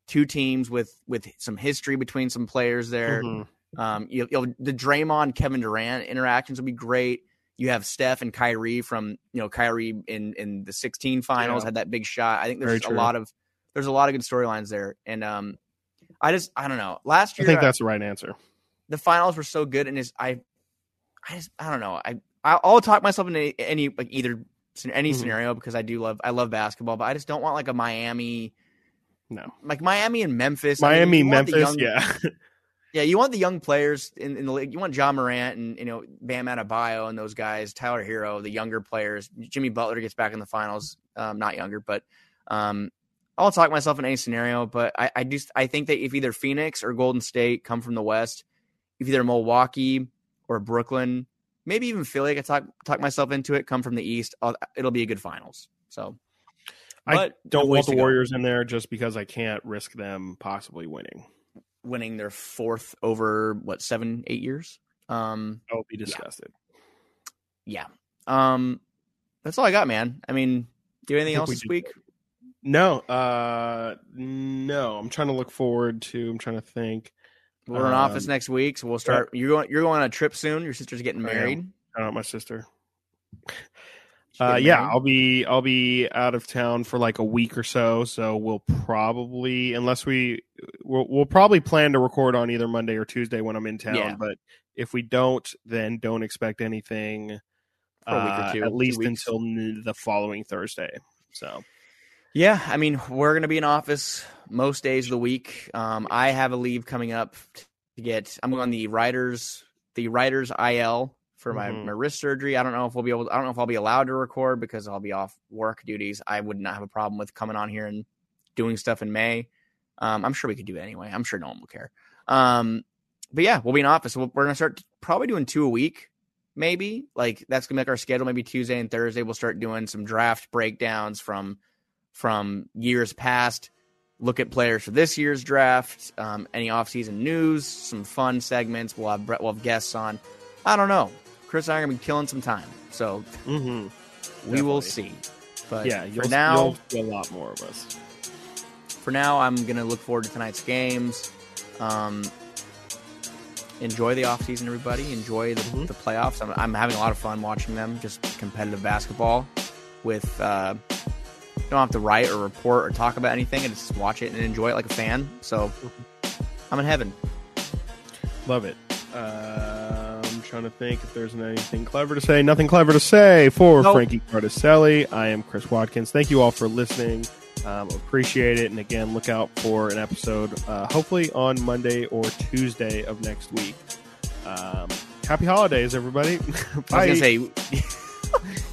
two teams with with some history between some players there. Mhm. Um, you, you'll, the Draymond Kevin Durant interactions will be great. You have Steph and Kyrie from you know Kyrie in in the 16 finals Yeah. had that big shot. I think there's a lot of there's a lot of good storylines there, and um, I just I don't know. Last year I think that's the right answer. the finals were so good, and is I, I just I don't know. I I- I'll talk myself into any, like either any Mhm. scenario because I do love I love basketball, but I just don't want like a Miami. No. Like Miami and Memphis. I mean, Miami, want the Memphis, young- yeah. yeah, you want the young players in, in the league. You want John Morant and you know Bam Adebayo and those guys, Tyler Herro, the younger players. Jimmy Butler gets back in the finals, um, not younger, but um, I'll talk myself in any scenario. But I, I just I think that if either Phoenix or Golden State come from the West, if either Milwaukee or Brooklyn, maybe even Philly, I could talk talk myself into it, come from the East, I'll, it'll be a good finals. So, I but Don't want the to go. Warriors in there just because I can't risk them possibly winning. winning their fourth over what seven eight years. Um, I will be disgusted. yeah. Um, that's all I got, man. I mean, do you have anything else we this week? No, uh, no. I'm trying to look forward to. I'm trying to think. We're in Um, office next week, so we'll start. You're going. You're going on a trip soon. Your sister's getting married. Shout out my sister. Uh, yeah. I'll be I'll be out of town for like a week or so. So we'll probably, unless we, we'll, we'll probably plan to record on either Monday or Tuesday when I'm in town. Yeah. But if we don't, then don't expect anything For a week or uh, at least weeks. until the following Thursday. So Yeah, I mean, we're going to be in office most days of the week. Um, I have a leave coming up to get. I'm on the writers, the writers IL for my, Mhm. my wrist surgery. I don't know if we'll be able. I don't know if I'll be allowed to record because I'll be off work duties. I would not have a problem with coming on here and doing stuff in May. Um, I'm sure we could do it anyway. I'm sure no one will care. Um, but yeah, we'll be in office. We're gonna start probably doing two a week, maybe. Like that's gonna make our schedule. Maybe Tuesday and Thursday we'll start doing some draft breakdowns from from years past. Look at players for this year's draft. Um, any offseason news, some fun segments. We'll have Brett. We'll have guests on. I don't know. Chris and I are gonna be killing some time, so mhm. we will see. But yeah, for now, a lot more of us. for now, I'm gonna look forward to tonight's games. Um, enjoy the offseason, everybody. Enjoy the, Mhm. the playoffs. I'm, I'm having a lot of fun watching them. Just competitive basketball with. Uh, you don't have to write or report or talk about anything. and just watch it and enjoy it like a fan. So I'm in heaven. Love it. Uh, trying to think if there's anything clever to say. Nothing clever to say for Nope. Frankie Cardicelli. I am Chris Watkins. Thank you all for listening. Um, appreciate it. And again, look out for an episode, uh, hopefully on Monday or Tuesday of next week. Um, happy holidays, everybody. I was Bye. gonna say